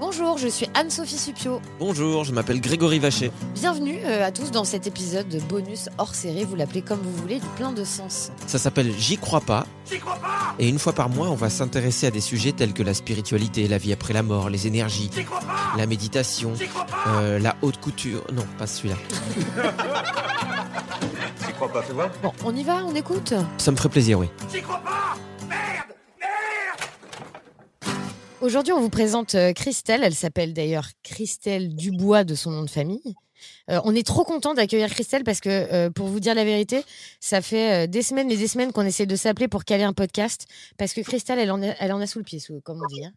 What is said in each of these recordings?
Bonjour, je suis Anne-Sophie Supio. Bonjour, je m'appelle Grégory Vacher. Bienvenue euh, à tous dans cet épisode de bonus hors série, vous l'appelez comme vous voulez, du plein de sens. Ça s'appelle J'y crois pas. Et une fois par mois, on va s'intéresser à des sujets tels que la spiritualité, la vie après la mort, les énergies, la méditation, euh, la haute couture. Non, pas celui-là. J'y crois pas, fais voir. Bon, on y va, on écoute? Ça me ferait plaisir, oui. J'y crois pas Merde Aujourd'hui, on vous présente euh, Christelle. Elle s'appelle d'ailleurs Christelle Dubois de son nom de famille. Euh, on est trop content d'accueillir Christelle parce que, euh, pour vous dire la vérité, ça fait des semaines et des semaines qu'on essaie de s'appeler pour caler un podcast parce que Christelle, elle en a, elle en a sous le pied, sous- comme on dit. hein.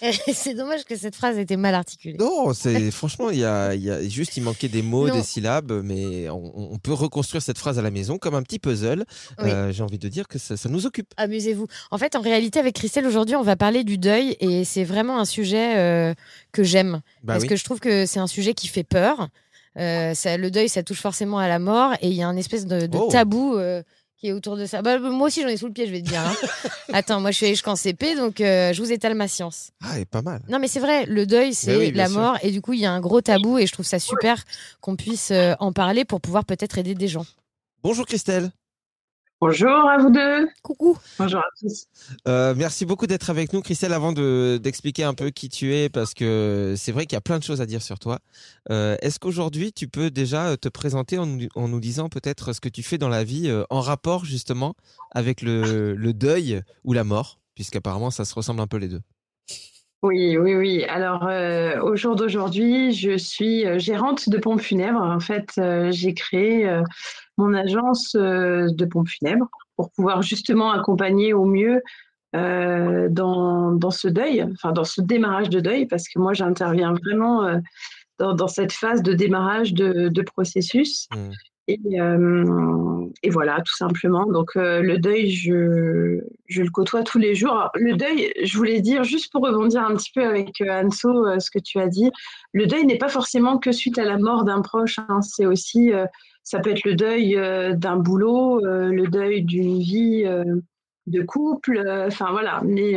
C'est dommage que cette phrase ait été mal articulée. Non, c'est franchement, il y a, il y a juste, il manquait des mots, Non. des syllabes, mais on, on peut reconstruire cette phrase à la maison comme un petit puzzle. Oui. Euh, J'ai envie de dire que ça, ça nous occupe. Amusez-vous. En fait, en réalité, avec Christelle, aujourd'hui, on va parler du deuil et c'est vraiment un sujet euh, que j'aime. Bah parce oui. que je trouve que c'est un sujet qui fait peur. Euh, ça, le deuil, ça touche forcément à la mort et il y a un espèce de, de Oh. tabou qui est autour de ça. Bah, moi aussi, j'en ai sous le pied, je vais te dire. hein. Attends, moi, je suis allée jusqu'en CP, donc euh, je vous étale ma science. Ah, et pas mal. Non, mais c'est vrai, le deuil, c'est oui, la sûr. mort et du coup, il y a un gros tabou et je trouve ça super qu'on puisse euh, en parler pour pouvoir peut-être aider des gens. Bonjour Christelle. Bonjour à vous deux. Coucou. Bonjour à tous. Euh, merci beaucoup d'être avec nous, Christelle. Avant de d'expliquer un peu qui tu es, parce que c'est vrai qu'il y a plein de choses à dire sur toi. euh, Est-ce qu'aujourd'hui tu peux déjà euh, te présenter en, nous- en nous disant peut-être ce que tu fais dans la vie euh, en rapport justement avec le, le deuil ou la mort, puisqu'apparemment ça se ressemble un peu les deux? Oui, oui, oui. Alors, euh, au jour d'aujourd'hui, je suis euh, gérante de pompes funèbres. En fait, euh, j'ai créé mon agence de pompes funèbres pour pouvoir justement accompagner au mieux dans, ce deuil, enfin dans ce démarrage de deuil, parce que moi, j'interviens vraiment dans, cette phase de démarrage de, processus. Mm. Et, euh, et voilà, tout simplement. Donc, euh, le deuil, je, je le côtoie tous les jours. Le deuil, je voulais dire, juste pour rebondir un petit peu avec euh, Anso, euh, ce que tu as dit, le deuil n'est pas forcément que suite à la mort d'un proche. hein. C'est aussi, ça peut être le deuil d'un boulot, le deuil d'une vie de couple. Enfin, voilà. Mais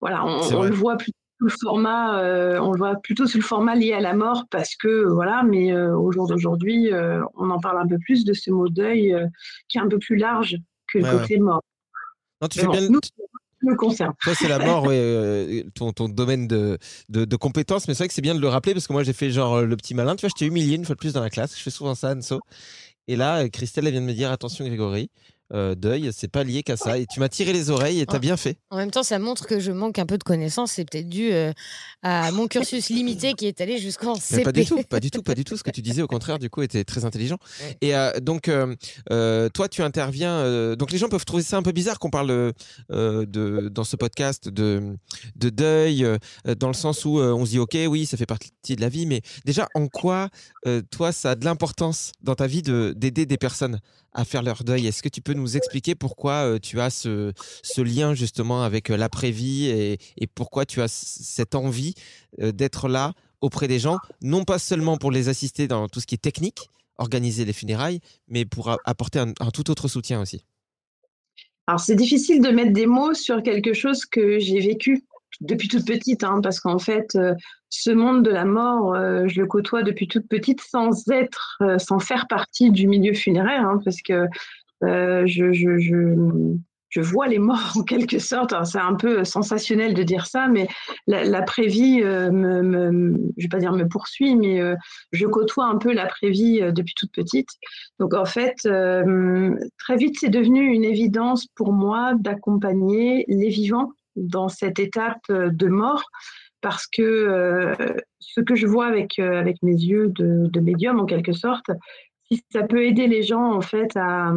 voilà, on, le voit plutôt sous le format, euh, on le voit plutôt sous le format lié à la mort parce que voilà, mais euh, au jour d'aujourd'hui, euh, on en parle un peu plus de ce mot deuil qui est un peu plus large que le Ouais, côté mort. Non, tu Mais fais bon, bien. nous, nous concerne. Toi, c'est la mort, ouais, ton, ton domaine de, de, de compétences. Mais c'est vrai que c'est bien de le rappeler parce que moi, j'ai fait genre le petit malin. Tu vois, je t'ai humilié une fois de plus dans la classe. Je fais souvent ça, Anso. Et là, Christelle, elle vient de me dire attention, Grégory, euh, deuil, c'est pas lié qu'à ça. Et tu m'as tiré les oreilles et t'as bien fait. En même temps, ça montre que je manque un peu de connaissances. C'est peut-être dû euh, à mon cursus limité qui est allé jusqu'en Mais CP. pas du tout, pas du tout, pas du tout. Ce que tu disais, au contraire, du coup, était très intelligent. Ouais. Et euh, donc, toi, tu interviens. donc, les gens peuvent trouver ça un peu bizarre qu'on parle de, dans ce podcast de, de deuil, dans le sens où on se dit, OK, oui, ça fait partie de la vie, mais déjà, en quoi, toi, ça a de l'importance dans ta vie de- d'aider des personnes à faire leur deuil? Est-ce que tu peux nous expliquer pourquoi tu as ce, lien justement avec l'après-vie et, pourquoi tu as cette envie d'être là auprès des gens, non pas seulement pour les assister dans tout ce qui est technique, organiser les funérailles, mais pour apporter un, tout autre soutien aussi. Alors c'est difficile de mettre des mots sur quelque chose que j'ai vécu depuis toute petite, hein, parce qu'en fait, euh, ce monde de la mort, euh, je le côtoie depuis toute petite sans être, euh, sans faire partie du milieu funéraire, hein, parce que je, je, vois les morts en quelque sorte. C'est un peu sensationnel de dire ça, mais l'après-vie, euh, me, je vais pas dire me poursuit, mais euh, je côtoie un peu l'après-vie euh, depuis toute petite. Donc en fait, très vite, c'est devenu une évidence pour moi d'accompagner les vivants dans cette étape de mort, parce que ce que je vois avec, mes yeux de médium en quelque sorte, si ça peut aider les gens en fait à,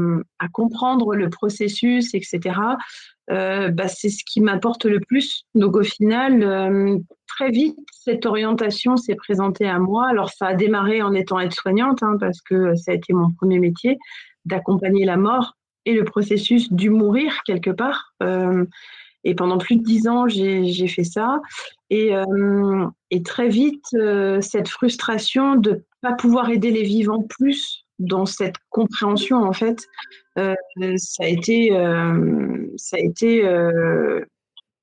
comprendre le processus, etc., euh, bah, c'est ce qui m'apporte le plus. Donc au final, euh, très vite, cette orientation s'est présentée à moi. Alors ça a démarré en étant aide-soignante, hein, parce que ça a été mon premier métier, d'accompagner la mort et le processus du mourir quelque part. Euh, et pendant plus de dix ans, j'ai fait ça. Et, et très vite, cette frustration de pas pouvoir aider les vivants plus dans cette compréhension, en fait, euh, ça a été, euh, ça a été euh,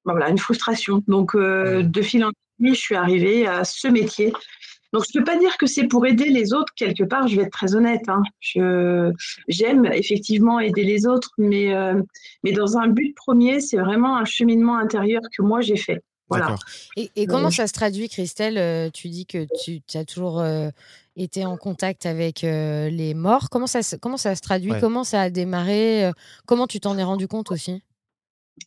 ben voilà, une frustration. Donc, de fil en aiguille, je suis arrivée à ce métier. Donc, je ne peux pas dire que c'est pour aider les autres, quelque part, je vais être très honnête. Hein. J'aime effectivement aider les autres, mais, mais dans un but premier, c'est vraiment un cheminement intérieur que moi j'ai fait. Voilà. Et, et, comment ça se traduit, Christelle? Tu dis que tu as toujours était en contact avec euh, les morts. Comment ça, comment ça se traduit? Comment ça a démarré? Euh, Comment tu t'en es rendu compte aussi?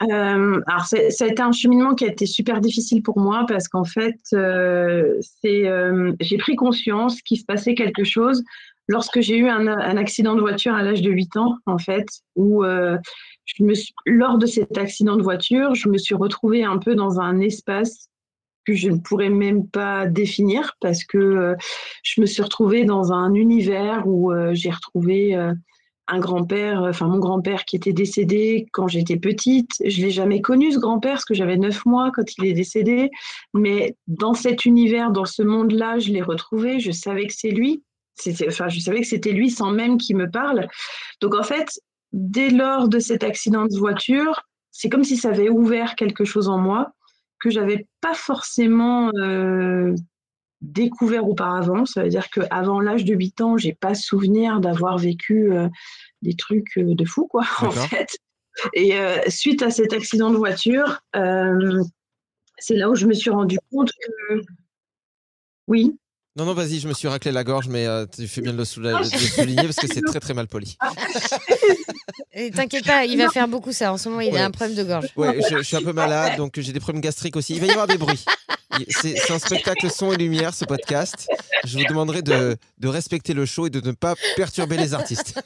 Euh, alors, ça a été un cheminement qui a été super difficile pour moi parce qu'en fait, c'est, j'ai pris conscience qu'il se passait quelque chose lorsque j'ai eu un, un, accident de voiture à l'âge de 8 ans, en fait, où je me lors de cet accident de voiture, je me suis retrouvée un peu dans un espace que je ne pourrais même pas définir parce que euh, je me suis retrouvée dans un univers où euh, j'ai retrouvé euh, un grand-père, enfin mon grand-père qui était décédé quand j'étais petite. Je l'ai jamais connu ce grand-père parce que j'avais neuf mois quand il est décédé. Mais dans cet univers, dans ce monde-là, je l'ai retrouvé. Je savais que c'est lui. Enfin, je savais que c'était lui sans même qu'il me parle. Donc en fait, dès lors de cet accident de voiture, c'est comme si ça avait ouvert quelque chose en moi que j'avais pas forcément euh, découvert auparavant. Ça veut dire qu'avant l'âge de 8 ans, j'ai pas souvenir d'avoir vécu euh, des trucs euh, de fou, quoi, en fait. Et suite à cet accident de voiture, c'est là où je me suis rendu compte que oui. Non, non, vas-y, je me suis raclé la gorge, mais tu fais bien de le, souligner parce que c'est très, très mal poli. T'inquiète pas, il va faire beaucoup ça. En ce moment, il a un problème de gorge. Ouais, je, suis un peu malade, donc j'ai des problèmes gastriques aussi. Il va y avoir des bruits. C'est un spectacle son et lumière, ce podcast. Je vous demanderai de, de respecter le show et de ne pas perturber les artistes.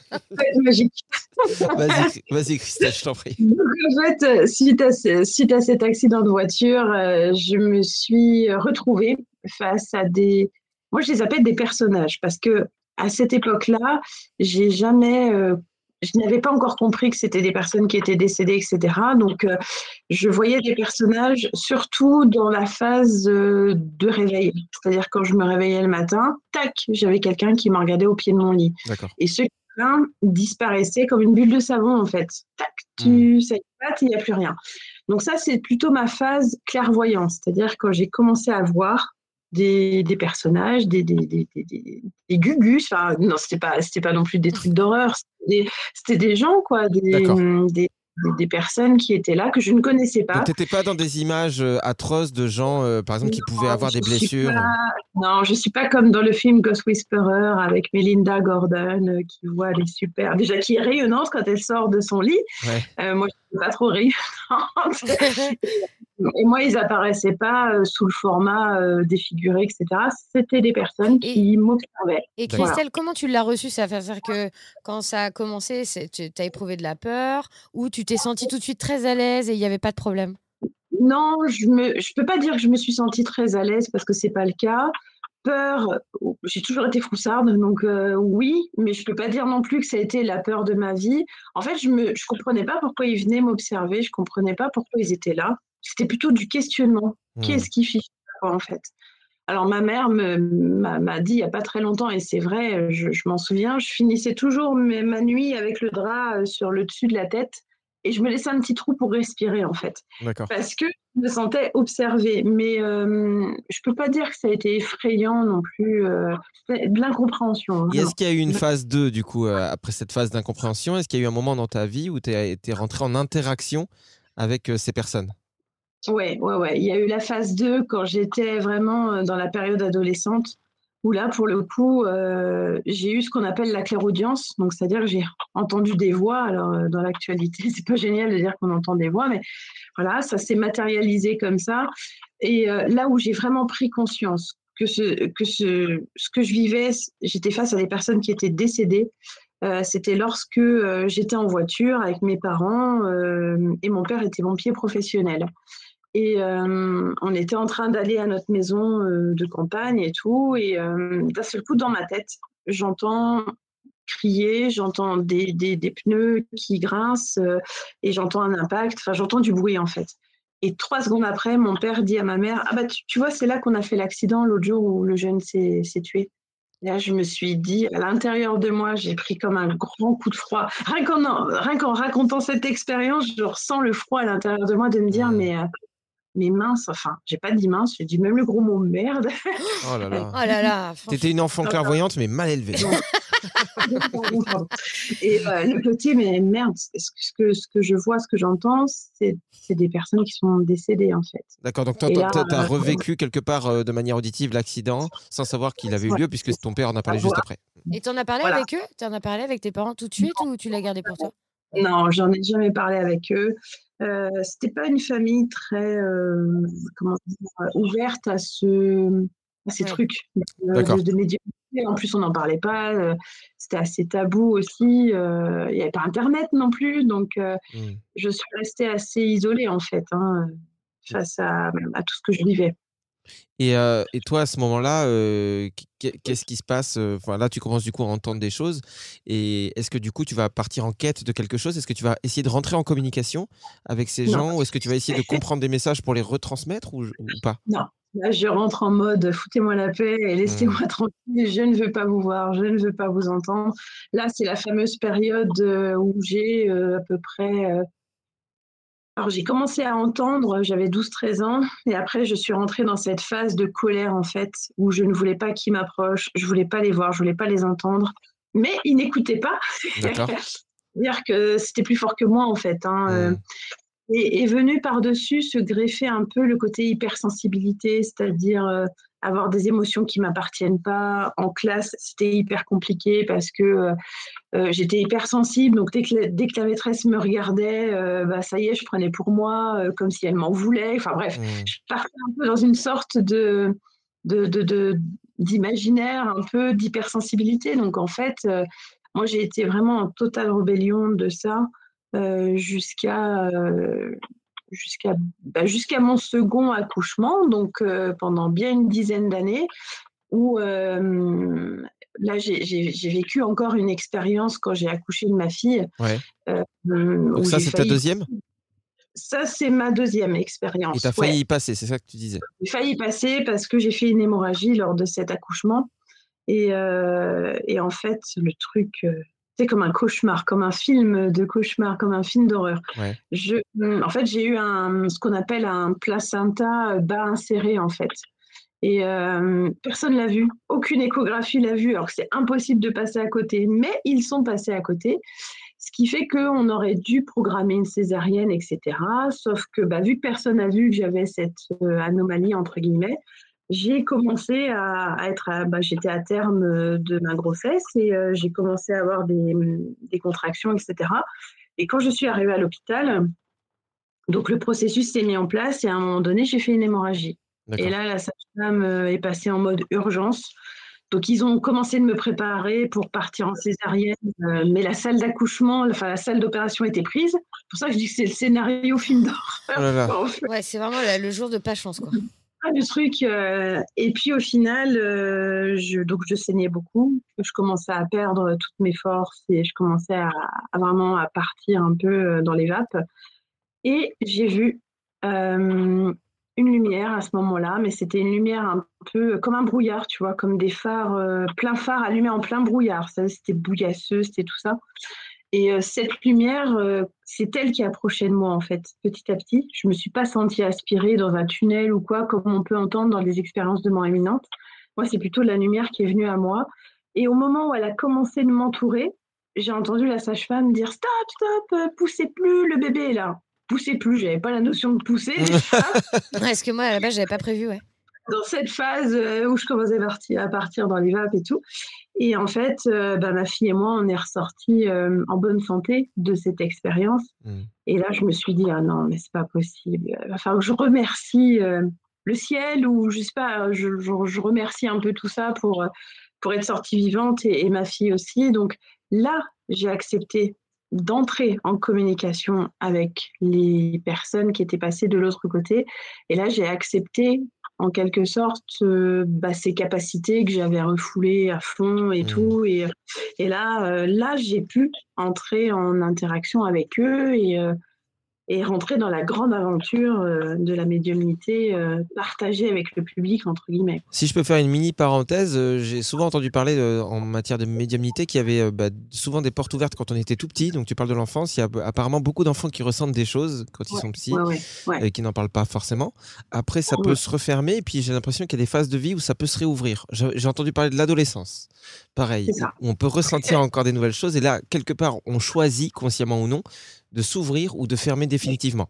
Magique. Vas-y, vas Christelle, je t'en prie. en fait, suite à, suite à cet accident de voiture, euh, je me suis retrouvée face à des. Moi, je les appelle des personnages parce que à cette époque-là, j'ai jamais euh, je n'avais pas encore compris que c'était des personnes qui étaient décédées, etc. Donc, euh, je voyais des personnages surtout dans la phase euh, de réveil. C'est-à-dire quand je me réveillais le matin, tac, j'avais quelqu'un qui me regardait au pied de mon lit. Et ce quelqu'un disparaissait comme une bulle de savon, en fait. Tac, tu mmh. il n'y a plus rien. Donc ça, c'est plutôt ma phase clairvoyance. C'est-à-dire quand j'ai commencé à voir des, des, personnages, des, des, des, des gugus. Enfin, non, c'était pas, c'était pas non plus des trucs d'horreur. C'était des, gens, quoi, des, des, personnes qui étaient là que je ne connaissais pas. Tu n'étais pas dans des images euh, atroces de gens, euh, par exemple, qui pouvaient avoir des blessures Non, je suis pas comme dans le film Ghost Whisperer avec Melinda Gordon euh, qui voit les super. Déjà, qui est rayonnante quand elle sort de son lit. moi, je suis pas trop rayonnante. Et moi, ils apparaissaient pas euh, sous le format euh, défiguré, etc. C'était des personnes qui m'observaient. Et Christelle, comment tu l'as reçu? Ça C'est-à-dire que quand ça a commencé, tu as éprouvé de la peur ou tu t'es sentie tout de suite très à l'aise et il n'y avait pas de problème? Non, je ne je peux pas dire que je me suis sentie très à l'aise parce que c'est pas le cas. peur, j'ai toujours été froussarde, donc oui, mais je peux pas dire non plus que ça a été la peur de ma vie. En fait, je ne je comprenais pas pourquoi ils venaient m'observer, je comprenais pas pourquoi ils étaient là. C'était plutôt du questionnement. Mmh. Qu'est-ce qui fiche en fait? Alors ma mère m'a dit il n'y a pas très longtemps, et c'est vrai, je, m'en souviens, je finissais toujours ma nuit avec le drap sur le dessus de la tête et je me laissais un petit trou pour respirer en fait. Parce que je me sentais observée. Mais euh, je peux pas dire que ça a été effrayant non plus. Euh, de l'incompréhension. Est-ce qu'il y a eu une phase 2 du coup, euh, après cette phase d'incompréhension? Est-ce qu'il y a eu un moment dans ta vie où tu es rentré en interaction avec ces personnes? Ouais, ouais, ouais. Il y a eu la phase 2 quand j'étais vraiment dans la période adolescente où là, pour le coup, euh, j'ai eu ce qu'on appelle la clairaudience. Donc, c'est-à-dire que j'ai entendu des voix. Alors, euh, dans l'actualité, c'est pas génial de dire qu'on entend des voix, mais voilà, ça s'est matérialisé comme ça. Et euh, là où j'ai vraiment pris conscience que ce que, ce, ce que je vivais, j'étais face à des personnes qui étaient décédées. C'était lorsque j'étais en voiture avec mes parents et mon père était pompier professionnel. Et euh, on était en train d'aller à notre maison euh, de campagne et tout. Et euh, d'un seul coup, dans ma tête, j'entends crier, j'entends des, des, des, pneus qui grincent et j'entends un impact. Enfin, j'entends du bruit en fait. Et trois secondes après, mon père dit à ma mère Ah, bah, tu, vois, c'est là qu'on a fait l'accident l'autre jour où le jeune s'est tué. Là, je me suis dit, à l'intérieur de moi, j'ai pris comme un grand coup de froid. Rien qu'en racontant cette expérience, je ressens le froid à l'intérieur de moi de me dire, mais mais mince, enfin, j'ai pas dit mince, j'ai dit même le gros mot merde. Oh là là. oh là là. T'étais une enfant clairvoyante, mais mal élevée. et euh, le petit, mais merde, ce que, ce que je vois, ce que j'entends, c'est des personnes qui sont décédées en fait. D'accord, donc toi, tu as, euh, revécu quelque part euh, de manière auditive l'accident sans savoir qu'il avait eu lieu puisque ton père en a parlé juste après. Et tu en as parlé avec eux? Tu en as parlé avec tes parents tout de suite ou tu l'as gardé pour toi? Non, j'en ai jamais parlé avec eux. Euh, c'était pas une famille très euh, comment dire, ouverte à, ce, à ces trucs euh, de, de médiumnité. En plus, on n'en parlait pas. Euh, c'était assez tabou aussi. Il n'y avait pas Internet non plus. Donc, mmh. je suis restée assez isolée, en fait, hein, face à, à, tout ce que je vivais. Et, euh, et, toi, à ce moment-là, euh, qu'est-ce qui se passe? Enfin, Là, tu commences du coup à entendre des choses. Et est-ce que du coup, tu vas partir en quête de quelque chose? Est-ce que tu vas essayer de rentrer en communication avec ces gens Ou est-ce que tu vas essayer de comprendre des messages pour les retransmettre ou, pas? Non. Là, je rentre en mode foutez-moi la paix et laissez-moi mmh. tranquille. Je ne veux pas vous voir, je ne veux pas vous entendre. Là, c'est la fameuse période euh, où j'ai à peu près alors j'ai commencé à entendre, j'avais 12-13 ans, et après je suis rentrée dans cette phase de colère en fait, où je ne voulais pas qu'ils m'approchent, je voulais pas les voir, je voulais pas les entendre, mais ils n'écoutaient pas. C'est-à-dire que c'était plus fort que moi en fait. Hein. Euh, et est venu par-dessus se greffer un peu le côté hypersensibilité, c'est-à-dire euh, avoir des émotions qui m'appartiennent pas. En classe, c'était hyper compliqué parce que euh, euh, j'étais hypersensible. Donc dès que, dès que la maîtresse me regardait, bah, ça y est, je prenais pour moi comme si elle m'en voulait. Enfin bref, mmh. je partais un peu dans une sorte de d'imaginaire, de, un peu d'hypersensibilité. Donc en fait, moi j'ai été vraiment en totale rébellion de ça. Euh, jusqu'à euh, jusqu'à bah, jusqu'à mon second accouchement, donc euh, pendant bien une dizaine d'années, où là j'ai vécu encore une expérience quand j'ai accouché de ma fille. donc ça c'est ta deuxième? Ça, c'est ma deuxième expérience. Et tu as failli y passer, c'est ça que tu disais? J'ai failli y passer parce que j'ai fait une hémorragie lors de cet accouchement. Et, et en fait, le truc, c'est comme un cauchemar, comme un film de cauchemar, comme un film d'horreur. Je, hum, en fait, j'ai eu un, ce qu'on appelle un placenta bas inséré, en fait. Et euh, personne l'a vu, aucune échographie l'a vu, alors que c'est impossible de passer à côté. Mais ils sont passés à côté, ce qui fait qu'on aurait dû programmer une césarienne, etc. Sauf que, bah, vu que personne n'a vu que j'avais cette euh, anomalie, entre guillemets, j'ai commencé à, être, bah, j'étais à terme euh, de ma grossesse et euh, j'ai commencé à avoir des, des, contractions, etc. Et quand je suis arrivée à l'hôpital, donc le processus s'est mis en place et à un moment donné, j'ai fait une hémorragie. Et là, la sage-femme euh, est passée en mode urgence. Donc, ils ont commencé de me préparer pour partir en césarienne, mais la salle d'accouchement, enfin la salle d'opération était prise. C'est pour ça que je dis que c'est le scénario film d'horreur. Oh ouais, c'est vraiment le jour de pas chance, quoi. Ah, du truc. euh, et puis au final, euh, je, donc je saignais beaucoup. Je commençais à perdre toutes mes forces et je commençais à, vraiment à partir un peu euh, dans les vapes. Et j'ai vu euh, une lumière à ce moment-là, mais c'était une lumière un peu comme un brouillard, tu vois, comme des phares, plein phare allumés en plein brouillard. C'était bouillasseux, c'était tout ça. Et euh, cette lumière, euh, c'est elle qui approchait de moi, en fait, petit à petit. Je me suis pas sentie aspirée dans un tunnel ou quoi, comme on peut entendre dans des expériences de mort imminente. Moi, c'est plutôt la lumière qui est venue à moi. Et au moment où elle a commencé de m'entourer, j'ai entendu la sage-femme dire Stop, stop, euh, poussez plus, le bébé est là. Poussez plus, j'avais pas la notion de pousser. Est-ce que moi, à la base, j'avais pas prévu, ouais. Dans cette phase euh, où je commençais à partir, dans les vapes et tout. Et en fait, euh, bah, ma fille et moi, on est ressortis euh, en bonne santé de cette expérience. Mm. Et là, je me suis dit, ah non, mais c'est pas possible. Que je remercie euh, le ciel ou je sais pas, je, je- je remercie un peu tout ça pour, pour être sortie vivante et, et ma fille aussi. Donc là, j'ai accepté d'entrer en communication avec les personnes qui étaient passées de l'autre côté. Et là, j'ai accepté en quelque sorte euh, bah, ces capacités que j'avais refoulées à fond et Mhm. tout. Et, et là, euh, là j'ai pu entrer en interaction avec eux et, euh, et rentrer dans la grande aventure euh, de la médiumnité euh, partagée avec le public, entre guillemets. Si je peux faire une mini parenthèse, euh, j'ai souvent entendu parler en matière de médiumnité qu'il y avait bah, souvent des portes ouvertes quand on était tout petit. Donc tu parles de l'enfance, il y a apparemment beaucoup d'enfants qui ressentent des choses quand ils Ouais, sont petits Ouais, ouais, ouais. et qui n'en parlent pas forcément. Après, ça peut se refermer et puis j'ai l'impression qu'il y a des phases de vie où ça peut se réouvrir. J'ai entendu parler de l'adolescence. Pareil, on peut ressentir encore des nouvelles choses et là, quelque part, on choisit, consciemment ou non, de s'ouvrir ou de fermer définitivement.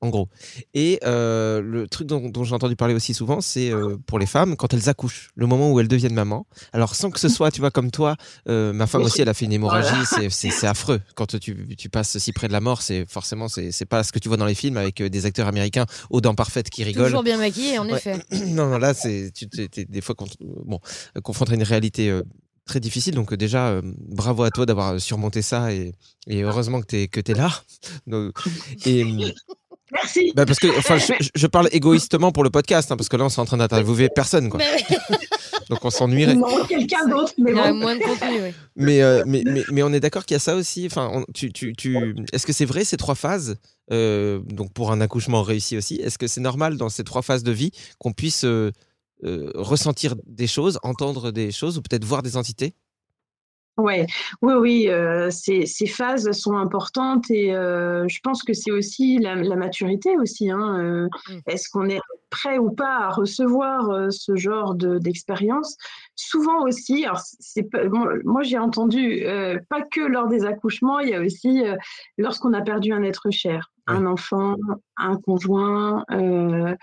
En gros. Et euh, le truc dont, dont j'ai entendu parler aussi souvent, c'est euh, pour les femmes, quand elles accouchent, le moment où elles deviennent maman. Alors, sans que ce soit, tu vois, comme toi, euh, ma femme aussi, elle a fait une hémorragie, c'est- affreux. Quand tu, tu passes si près de la mort, c'est forcément, c'est pas ce que tu vois dans les films avec des acteurs américains aux dents parfaites qui rigolent. Toujours bien maquillée, en Ouais. effet. non, non, là, c'est tu t'es des fois bon, confronté à une réalité très difficile. Donc, euh, déjà, euh, bravo à toi d'avoir surmonté ça et, et heureusement que tu es, que es là. Donc, et, euh, Merci. bah, parce que, enfin, je, parle égoïstement pour le podcast, hein, parce que là, on est en train d'interviewer personne, quoi. Donc, on s'ennuierait. Il manque quelqu'un d'autre, mais il y aurait bon. moins de contenu, oui. Mais, euh, mais, mais, mais on est d'accord qu'il y a ça aussi. Enfin, on- tu, tu, tu... Est-ce que c'est vrai ces trois phases euh, Donc pour un accouchement réussi aussi, est-ce que c'est normal dans ces trois phases de vie qu'on puisse euh, euh, ressentir des choses, entendre des choses ou peut-être voir des entités? Ouais, oui, oui, euh, ces, ces phases sont importantes et euh, je pense que c'est aussi la, la maturité aussi. Hein, euh, Mm. Est-ce qu'on est prêt ou pas à recevoir euh, ce genre de- d'expérience? Souvent aussi, alors c'est moi, j'ai entendu, euh, pas que lors des accouchements, il y a aussi euh, lorsqu'on a perdu un être cher, un enfant, un conjoint, euh,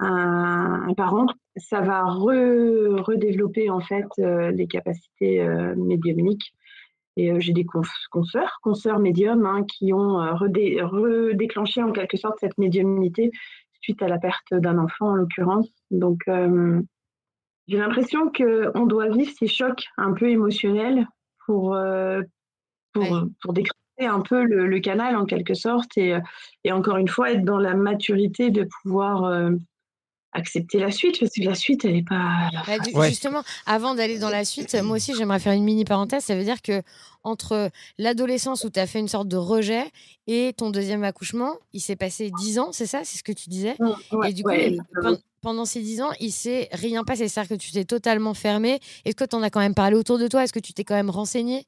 un, un parent, ça va re- redévelopper en fait euh, les capacités euh, médiumniques. Et euh, j'ai des consoeurs, consoeurs médiums, hein, qui ont redé- redéclenché en quelque sorte cette médiumnité suite à la perte d'un enfant en l'occurrence. Donc j'ai l'impression qu'on doit vivre ces chocs un peu émotionnels pour, euh, pour, Ouais. pour décrypter un peu le, le canal en quelque sorte et, euh, et encore une fois être dans la maturité de pouvoir euh, accepter la suite parce que la suite elle n'est pas Bah, du- Ouais. Justement, avant d'aller dans la suite, moi aussi j'aimerais faire une mini parenthèse. Ça veut dire que entre l'adolescence où tu as fait une sorte de rejet et ton deuxième accouchement, il s'est passé 10 ans, c'est ça? C'est ce que tu disais? Ouais, Et du coup, ouais, pendant ces 10 ans, il s'est rien passé. C'est-à-dire que tu t'es totalement fermé. Est-ce que tu en as quand même parlé autour de toi? Est-ce que tu t'es quand même renseigné?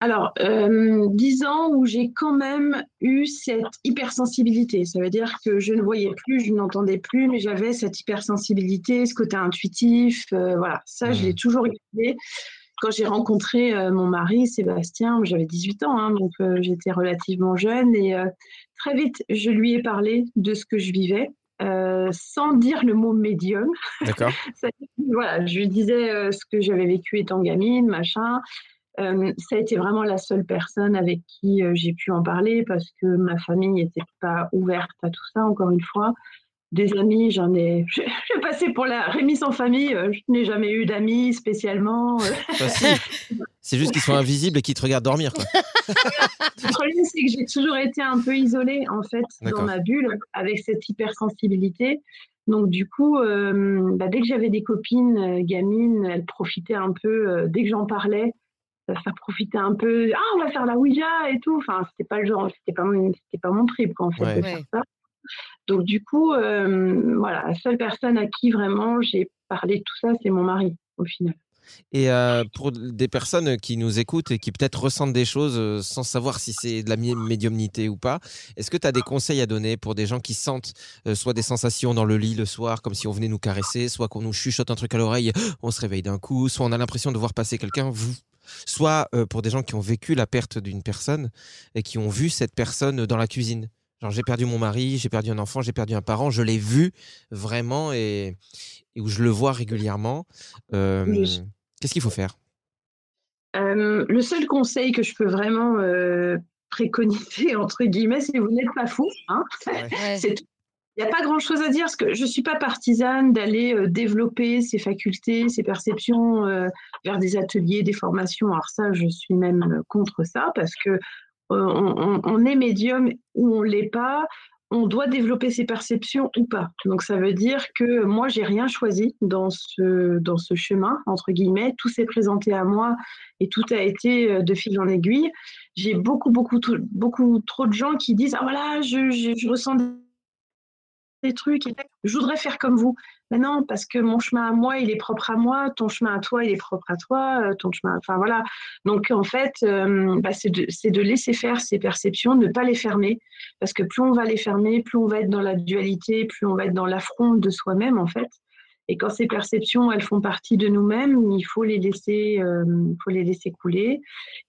Alors, euh, 10 ans où j'ai quand même eu cette hypersensibilité. Ça veut dire que je ne voyais plus, je n'entendais plus, mais j'avais cette hypersensibilité, ce côté intuitif. euh, voilà, ça, je l'ai toujours gardé. Quand j'ai rencontré euh, mon mari, Sébastien, j'avais 18 ans, hein, donc euh, j'étais relativement jeune. Et très vite, je lui ai parlé de ce que je vivais. euh, sans dire le mot médium. D'accord voilà, je lui disais euh, ce que j'avais vécu étant gamine, machin. Euh, ça a été vraiment la seule personne avec qui euh, j'ai pu en parler parce que ma famille n'était pas ouverte à tout ça, encore une fois. Des amis, j'en ai. Vais passer pour la Rémi sans famille. euh, je n'ai jamais eu d'amis spécialement. Bah, si. C'est juste qu'ils sont invisibles et qu'ils te regardent dormir. Quoi. Le problème, c'est que j'ai toujours été un peu isolée, en fait, dans ma bulle, avec cette hypersensibilité. Donc du coup, euh, bah, dès que j'avais des copines euh, gamines, elles profitaient un peu. euh, dès que j'en parlais, ça, ça profitait un peu. Ah, on va faire la Ouija et tout. Enfin, c'était pas le genre, c'était pas mon, c'était pas mon trip quoi, en fait Ouais. de faire ça. Donc du coup, euh, voilà, la seule personne à qui vraiment j'ai parlé de tout ça, c'est mon mari au final. Et euh, pour des personnes qui nous écoutent et qui peut-être ressentent des choses euh, sans savoir si c'est de la médiumnité ou pas, est-ce que tu as des conseils à donner pour des gens qui sentent euh, soit des sensations dans le lit le soir, comme si on venait nous caresser, soit qu'on nous chuchote un truc à l'oreille, on se réveille d'un coup, soit on a l'impression de voir passer quelqu'un, vous soit euh, pour des gens qui ont vécu la perte d'une personne et qui ont vu cette personne dans la cuisine. Genre j'ai perdu mon mari, j'ai perdu un enfant, j'ai perdu un parent, je l'ai vu vraiment et, et où je le vois régulièrement. Euh, Oui. Qu'est-ce qu'il faut faire? Euh, le seul conseil que je peux vraiment préconiser, entre guillemets, c'est vous n'êtes pas fou. Hein Ouais. c'est tout. Il n'y a pas grand-chose à dire, parce que je ne suis pas partisane d'aller euh, développer ses facultés, ses perceptions euh, vers des ateliers, des formations. Alors ça, je suis même euh, contre ça, parce que on, est médium ou on l'est pas, on doit développer ses perceptions ou pas. Donc ça veut dire que moi, j'ai rien choisi dans ce, dans ce chemin, entre guillemets. Tout s'est présenté à moi et tout a été de fil en aiguille. J'ai beaucoup, beaucoup, beaucoup trop de gens qui disent, ah voilà, je, je, je ressens des trucs, je voudrais faire comme vous. Mais non, parce que mon chemin à moi, il est propre à moi, ton chemin à toi, il est propre à toi, euh, ton chemin, enfin voilà. Donc en fait, euh, bah, c'est de, de laisser faire ces perceptions, ne pas les fermer, parce que plus on va les fermer, plus on va être dans la dualité, plus on va être dans l'affront de soi-même en fait. Et quand ces perceptions, elles font partie de nous-mêmes, il faut les laisser, euh, faut les laisser couler.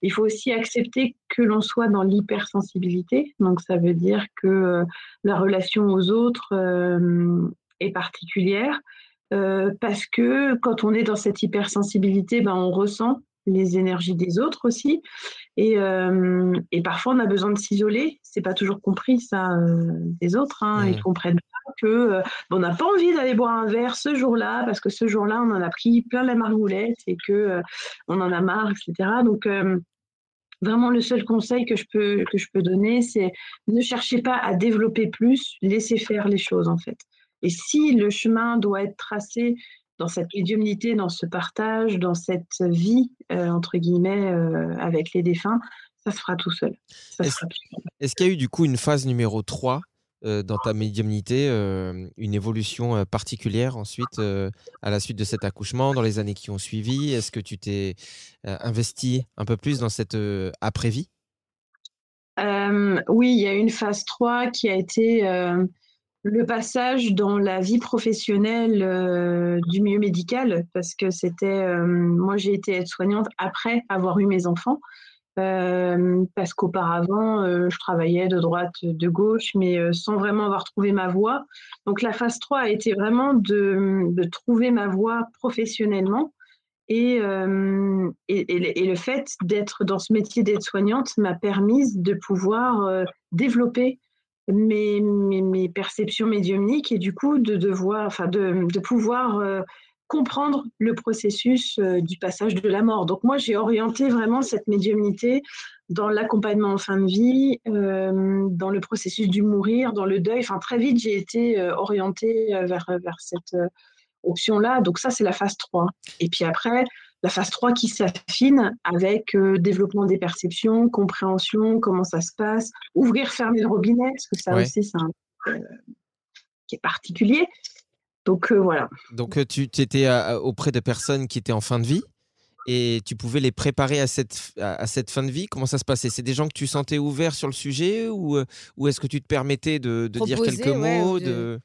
Il faut aussi accepter que l'on soit dans l'hypersensibilité. Donc ça veut dire que euh, la relation aux autres euh, est particulière euh, parce que quand on est dans cette hypersensibilité, ben, on ressent les énergies des autres aussi. Et, et parfois, on a besoin de s'isoler. C'est pas toujours compris, ça, des autres. Hein. Ils comprennent que euh, on n'a pas envie d'aller boire un verre ce jour-là parce que ce jour-là, on en a pris plein la margoulette et que euh, on en a marre, etc. Donc, euh, vraiment, le seul conseil que je peux, que je peux donner, c'est ne cherchez pas à développer plus, laissez faire les choses, en fait. Et si le chemin doit être tracé dans cette médiumnité, dans ce partage, dans cette vie, entre guillemets, avec les défunts, ça se fera tout seul. Est-ce- qu'il y a eu du coup une phase numéro 3 euh, dans ta médiumnité, euh, une évolution euh, particulière ensuite euh, à la suite de cet accouchement, dans les années qui ont suivi? Est-ce que tu t'es euh, investi un peu plus dans cette euh, après-vie? Euh, oui, il y a une phase 3 qui a été euh, le passage dans la vie professionnelle euh, du milieu médical, parce que c'était, euh, moi j'ai été aide-soignante après avoir eu mes enfants, parce qu'auparavant je travaillais de droite, de gauche, mais sans vraiment avoir trouvé ma voie. Donc la phase 3 a été vraiment de, de trouver ma voie professionnellement. Et, le- fait d'être dans ce métier d'aide-soignante m'a permis de pouvoir développer mes, mes, mes perceptions médiumniques et du coup de, pouvoir comprendre le processus euh, du passage de la mort. Donc moi, j'ai orienté vraiment cette médiumnité dans l'accompagnement en fin de vie, euh, dans le processus du mourir, dans le deuil. Enfin, très vite, j'ai été euh, orientée vers, vers cette option-là. Donc ça, c'est la phase 3. Et puis après, la phase 3 qui s'affine avec euh, développement des perceptions, compréhension, comment ça se passe, ouvrir, fermer le robinet, parce que ça aussi, c'est un euh, qui est particulier. Donc euh, voilà. Donc euh, tu étais auprès de personnes qui étaient en fin de vie et tu pouvais les préparer à cette, à cette fin de vie Comment ça se passait? C'est des gens que tu sentais ouverts sur le sujet ou, euh, ou est-ce que tu te permettais de, de dire quelques mots de- de...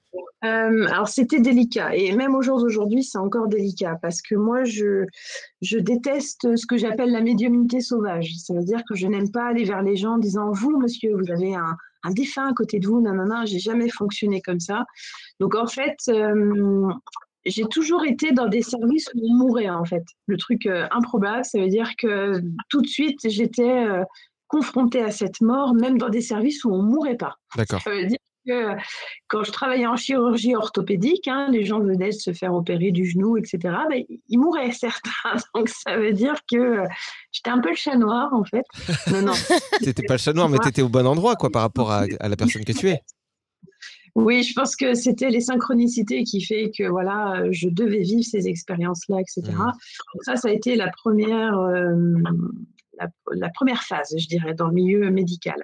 Euh, alors c'était délicat et même au jour d'aujourd'hui c'est encore délicat parce que moi je, je déteste ce que j'appelle la médiumnité sauvage. Ça veut dire que je n'aime pas aller vers les gens en disant vous monsieur vous avez un, un défunt à côté de vous, nanana, j'ai jamais fonctionné comme ça. Donc en fait euh, j'ai toujours été dans des services où on mourait en fait. Le truc euh, improbable, ça veut dire que tout de suite j'étais euh, confrontée à cette mort même dans des services où on mourait pas. D'accord. Ça veut dire que quand je travaillais en chirurgie orthopédique, hein, les gens venaient se faire opérer du genou, etc. Ben, ils mouraient certains. Donc ça veut dire que euh, j'étais un peu le chat noir en fait. Non, non. T'étais pas le chat noir, mais t'étais au bon endroit quoi par rapport à, à la personne que tu es. Oui, je pense que c'était les synchronicités qui fait que voilà, je devais vivre ces expériences-là, etc. Mmh. Donc ça, ça a été la première, euh, la, la première phase, je dirais, dans le milieu médical.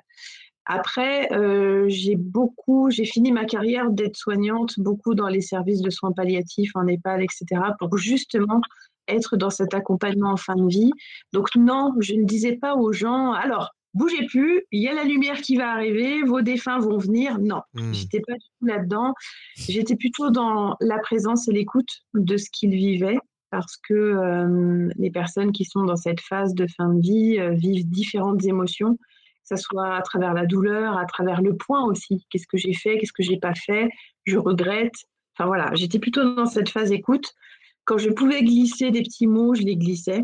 Après, euh, j'ai beaucoup, j'ai fini ma carrière d'aide-soignante, beaucoup dans les services de soins palliatifs en EHPAD, etc., pour justement être dans cet accompagnement en fin de vie. Donc non, je ne disais pas aux gens, alors bougez plus, il y a la lumière qui va arriver, vos défunts vont venir. Non, Hmm. j'étais pas du tout là-dedans. J'étais plutôt dans la présence et l'écoute de ce qu'ils vivaient. Parce que euh, les personnes qui sont dans cette phase de fin de vie euh, vivent différentes émotions, que ce soit à travers la douleur, à travers le point aussi. Qu'est-ce que j'ai fait, qu'est-ce que j'ai pas fait, je regrette. Enfin voilà, j'étais plutôt dans cette phase écoute. Quand je pouvais glisser des petits mots, je les glissais.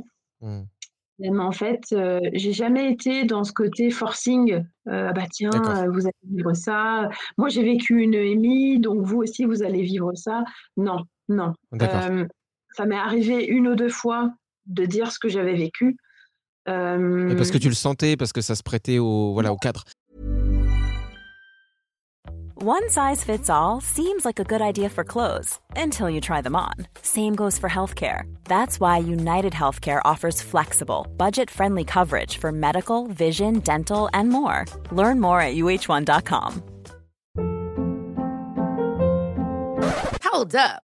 Mais en fait, euh, j'ai jamais été dans ce côté forcing. euh, ah bah tiens, euh, vous allez vivre ça. Moi, j'ai vécu une EMI, donc vous aussi, vous allez vivre ça. Non, non. Euh, ça m'est arrivé une ou deux fois de dire ce que j'avais vécu. Euh, parce que tu le sentais, parce que ça se prêtait au, voilà, au cadre. One size fits all seems like a good idea for clothes until you try them on. Same goes for healthcare. That's why United Healthcare offers flexible, budget friendly coverage for medical, vision, dental, and more. Learn more at uh1.com. Hold up.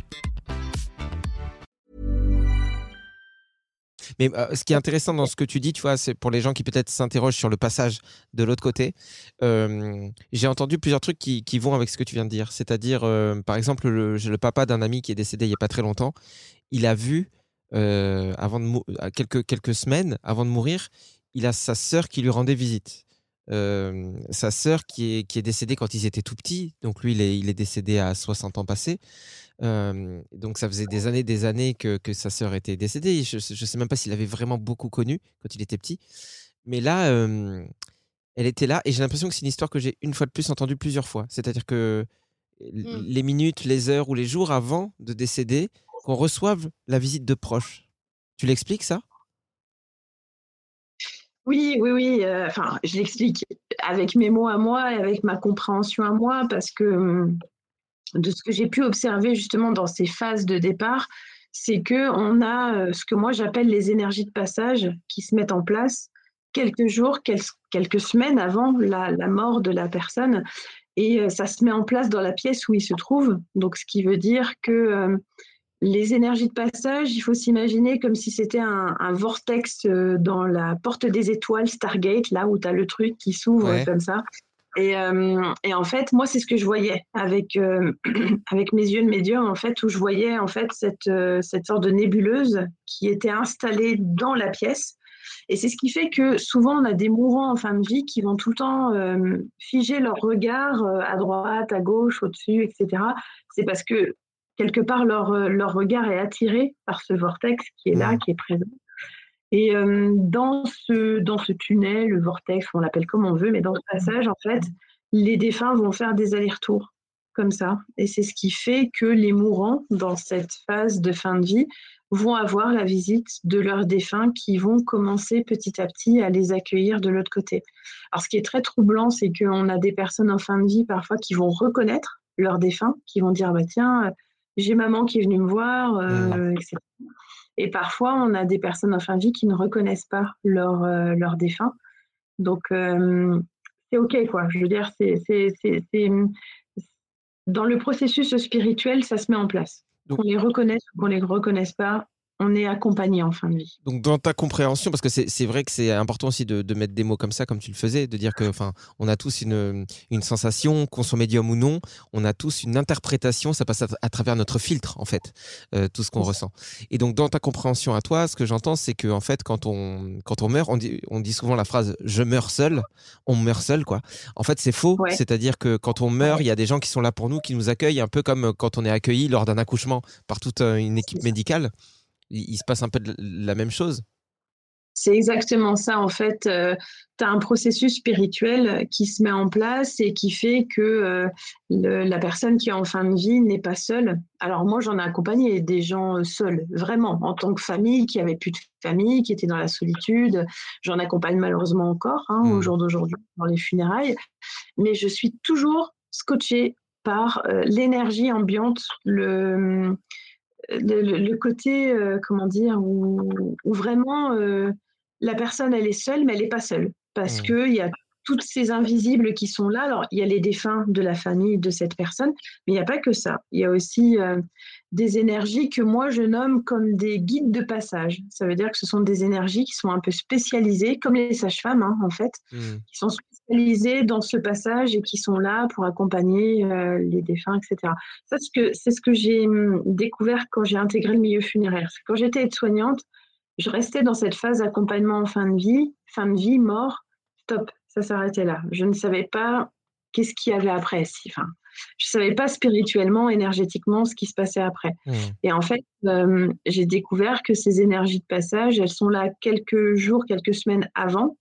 Mais euh, ce qui est intéressant dans ce que tu dis, tu vois, c'est pour les gens qui peut-être s'interrogent sur le passage de l'autre côté. euh, j'ai entendu plusieurs trucs qui, vont avec ce que tu viens de dire. C'est-à-dire, euh, par exemple, le, papa d'un ami qui est décédé il n'y a pas très longtemps. Il a vu, quelques, semaines avant de mourir, il a sa sœur qui lui rendait visite. Sa sœur qui est, qui est décédée quand ils étaient tout petits. Donc lui, il est, il est décédé à 60 ans passés. Euh, donc ça faisait des années, des années que, que sa sœur était décédée. Je ne sais même pas s'il avait vraiment beaucoup connu quand il était petit. Mais là, euh, elle était là et j'ai l'impression que c'est une histoire que j'ai une fois de plus entendue plusieurs fois. C'est-à-dire que l- Mm. les minutes, les heures ou les jours avant de décéder, qu'on reçoive la visite de proches. Tu l'expliques ça? Oui, oui, oui. euh, Enfin, je l'explique avec mes mots à moi et avec ma compréhension à moi, parce que hum, de ce que j'ai pu observer justement dans ces phases de départ, c'est que on a euh, ce que moi j'appelle les énergies de passage qui se mettent en place quelques jours, quel- quelques semaines avant la, la mort de la personne, et euh, ça se met en place dans la pièce où il se trouve. Donc, ce qui veut dire que euh, les énergies de passage, il faut s'imaginer comme si c'était un, un vortex dans la porte des étoiles, Stargate, là où tu as le truc qui s'ouvre Ouais. comme ça. Et, euh, et en fait, moi, c'est ce que je voyais avec, euh, avec mes yeux de médium, en fait, où je voyais en fait cette, euh, cette sorte de nébuleuse qui était installée dans la pièce. Et c'est ce qui fait que souvent, on a des mourants en fin de vie qui vont tout le temps euh, figer leur regard à droite, à gauche, au-dessus, etc. C'est parce que quelque part, leur, leur regard est attiré par ce vortex qui est là, qui est présent. Et euh, dans, ce, dans ce tunnel, le vortex, on l'appelle comme on veut, mais dans ce passage, en fait, les défunts vont faire des allers-retours comme ça. Et c'est ce qui fait que les mourants, dans cette phase de fin de vie, vont avoir la visite de leurs défunts qui vont commencer petit à petit à les accueillir de l'autre côté. Alors, ce qui est très troublant, c'est qu'on a des personnes en fin de vie parfois qui vont reconnaître leurs défunts, qui vont dire bah, Tiens, euh, j'ai maman qui est venue me voir, euh, etc. Et parfois, on a des personnes en fin de vie qui ne reconnaissent pas leur, euh, leur défunt. Donc, euh, c'est OK, quoi. Je veux dire, c'est, c'est, c'est, c'est- dans le processus spirituel, ça se met en place. Qu'on les reconnaisse ou qu'on les reconnaisse pas, on est accompagné en fin de vie. Donc dans ta compréhension, parce que c'est vrai que c'est important aussi de, de mettre des mots comme ça, comme tu le faisais, de dire que, enfin, on a tous une, une sensation, qu'on soit médium ou non, on a tous une interprétation, ça passe à, à travers notre filtre en fait, euh, tout ce qu'on ressent. Et donc dans ta compréhension à toi, ce que j'entends, c'est que en fait, quand on quand on meurt, on dit, on dit souvent la phrase "je meurs seul", on meurt seul quoi. En fait, c'est faux. Ouais. C'est-à-dire que quand on meurt, il y a des gens qui sont là pour nous, qui nous accueillent, un peu comme quand on est accueilli lors d'un accouchement par toute euh, une équipe médicale. Il, se passe un peu la même chose. C'est exactement ça. En fait, euh, tu as un processus spirituel qui se met en place et qui fait que euh, la personne qui est en fin de vie n'est pas seule. Alors moi, j'en ai accompagné des gens euh, seuls, vraiment, en tant que famille, qui n'avaient plus de famille, qui étaient dans la solitude. J'en accompagne malheureusement encore hein, au mmh. jour d'aujourd'hui dans les funérailles. Mais je suis toujours scotchée par l'énergie ambiante, le le, côté, euh, comment dire, où, vraiment euh, la personne, elle est seule, mais elle n'est pas seule. Parce mmh. qu'il y a toutes ces invisibles qui sont là. Alors, il y a les défunts de la famille de cette personne, mais il n'y a pas que ça. Il y a aussi euh, des énergies que moi, je nomme comme des guides de passage. Ça veut dire que ce sont des énergies qui sont un peu spécialisées, comme les sages-femmes, hein, en fait, mmh. qui sont spécialisées dans ce passage et qui sont là pour accompagner euh, les défunts, etc. Ça, c'est ce que j'ai hum, découvert quand j'ai intégré le milieu funéraire. Quand j'étais aide-soignante, je restais dans cette phase d'accompagnement en fin de vie, fin de vie, mort, stop, ça s'arrêtait là. Je ne savais pas qu'est-ce qu'il y avait après. Enfin, je ne savais pas spirituellement, énergétiquement ce qui se passait après. Mmh. Et en fait, euh, j'ai découvert que ces énergies de passage, elles sont là quelques jours, quelques semaines avant,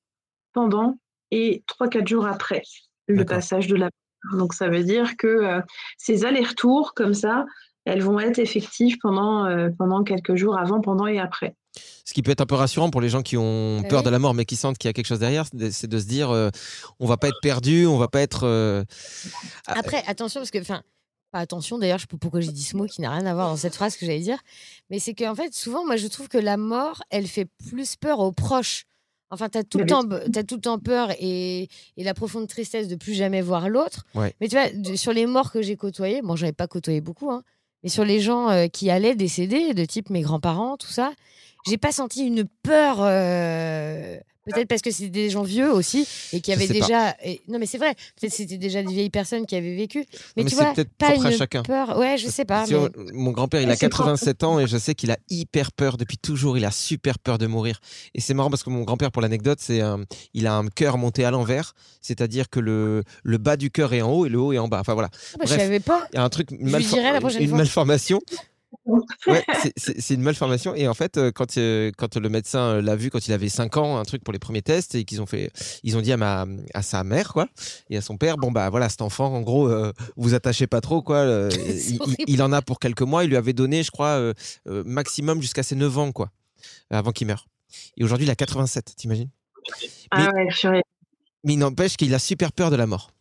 pendant et trois, quatre jours après le passage de la. Donc ça veut dire que euh, ces allers-retours comme ça, elles vont être effectives pendant, euh, pendant quelques jours avant, pendant et après. Ce qui peut être un peu rassurant pour les gens qui ont peur de la mort mais qui sentent qu'il y a quelque chose derrière, c'est de se dire euh, on va pas être perdu, on va pas être. Euh, Après, attention parce que, enfin, pas attention d'ailleurs, je sais pas pourquoi j'ai dit ce mot qui n'a rien à voir dans cette phrase que j'allais dire, mais c'est qu'en fait, souvent, moi je trouve que la mort, elle fait plus peur aux proches. Enfin, tu as, tout le temps, as tout le temps peur et, et, la profonde tristesse de plus jamais voir l'autre. Mais tu vois, sur les morts que j'ai côtoyés, bon, j'avais pas côtoyé beaucoup, hein, mais sur les gens euh, qui allaient décéder, de type mes grands-parents, tout ça, j'ai pas senti une peur. Euh, peut-être parce que c'était des gens vieux aussi et qui avaient déjà. Non, mais c'est vrai. Peut-être c'était déjà des vieilles personnes qui avaient vécu. Mais, tu vois, pas une chacun. peur. Ouais, je sais pas. Mon grand-père, il a 87 ans et je sais qu'il a hyper peur depuis toujours. Il a super peur de mourir. Et c'est marrant parce que mon grand-père, pour l'anecdote, c'est il a un cœur monté à l'envers, c'est-à-dire que le, le bas du cœur est en haut et le haut est en bas. Enfin voilà. Ah bah, je savais pas. Il y a un truc, une malformation. ouais, c'est une malformation. Et en fait, euh, quand, euh, quand le médecin euh, l'a vu quand il avait 5 ans, un truc pour les premiers tests, et qu'ils ont fait, ils ont dit à, ma, à sa mère, quoi, et à son père, bon, bah voilà, cet enfant, en gros, vous attachez pas trop, quoi. il, en a pour quelques mois. Il lui avait donné, je crois, maximum jusqu'à ses 9 ans, quoi, avant qu'il meure. Et aujourd'hui, il a 87, t'imagines? Ah ouais, mais il n'empêche qu'il a super peur de la mort.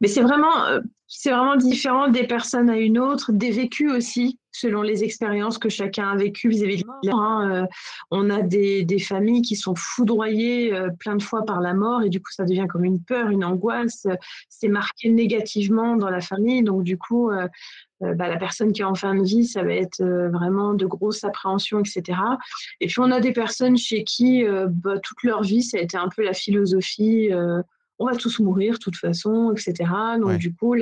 Mais c'est vraiment, euh, c'est vraiment différent des personnes à une autre, des vécus aussi, selon les expériences que chacun a vécues vis-à-vis de la. Hein. Euh, on a des, des, familles qui sont foudroyées euh, plein de fois par la mort et du coup ça devient comme une peur, une angoisse. c'est marqué négativement dans la famille, donc du coup bah, la personne qui est en fin de vie, ça va être vraiment de grosses appréhensions, etc. Et puis on a des personnes chez qui bah, toute leur vie ça a été un peu la philosophie on va tous mourir de toute façon, etc. Donc du coup,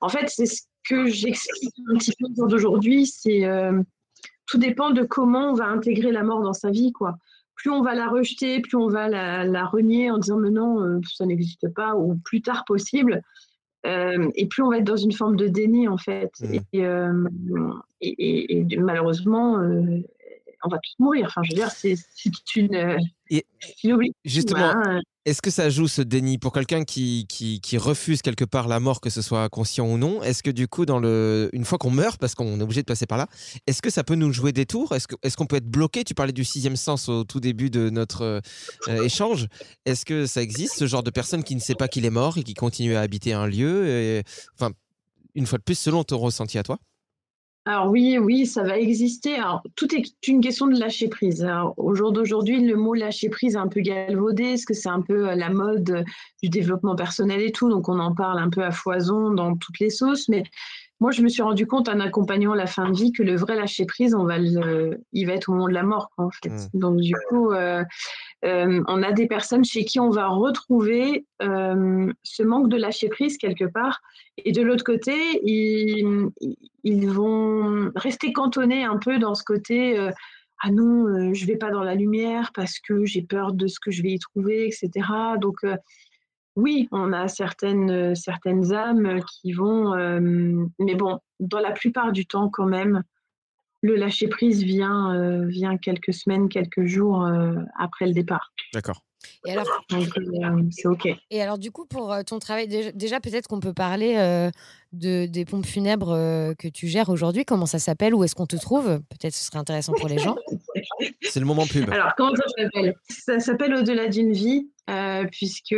en fait, c'est ce que j'explique un petit peu d'aujourd'hui, c'est euh, tout dépend de comment on va intégrer la mort dans sa vie, quoi. Plus on va la rejeter, plus on va la, renier en disant mais non, euh, ça n'existe pas, ou plus tard possible, euh, et plus on va être dans une forme de déni en fait. Mmh. Et, malheureusement, on va tous mourir. Enfin, je veux dire, c'est une, justement, hein, est-ce que ça joue ce déni pour quelqu'un qui, qui, refuse quelque part la mort, que ce soit conscient ou non? Est-ce que du coup, dans le, une fois qu'on meurt, parce qu'on est obligé de passer par là, est-ce que ça peut nous jouer des tours? Est-ce qu'on est qu'on peut être bloqué? Tu parlais du sixième sens au tout début de notre euh, échange. Est-ce que ça existe, ce genre de personne qui ne sait pas qu'il est mort et qui continue à habiter un lieu et, Enfin, une fois de plus, selon ton ressenti à toi? Alors oui, oui, ça va exister. Alors, tout est une question de lâcher prise. au jour d'aujourd'hui, le mot lâcher prise est un peu galvaudé, Est-ce que c'est un peu euh, la mode du développement personnel et tout, donc on en parle un peu à foison dans toutes les sauces, mais moi, je me suis rendu compte en accompagnant la fin de vie que le vrai lâcher prise, on va le, il va être au moment de la mort, en fait. Mmh. Donc, du coup, euh, euh, on a des personnes chez qui on va retrouver euh, ce manque de lâcher prise quelque part. Et de l'autre côté, ils, ils, vont rester cantonnés un peu dans ce côté ah non, je vais pas dans la lumière parce que j'ai peur de ce que je vais y trouver, etc. Donc, oui, on a certaines, euh, certaines âmes qui vont, euh, mais bon, dans la plupart du temps quand même, le lâcher prise vient, vient quelques semaines, quelques jours après le départ. D'accord. Et alors, c'est OK. Et alors, du coup, pour ton travail, déjà, peut-être qu'on peut parler de, des pompes funèbres que tu gères aujourd'hui. Comment ça s'appelle? Où est-ce qu'on te trouve? Peut-être ce serait intéressant pour les gens. c'est le moment pub. Alors, comment ça s'appelle? Ça s'appelle Au-delà d'une vie, puisque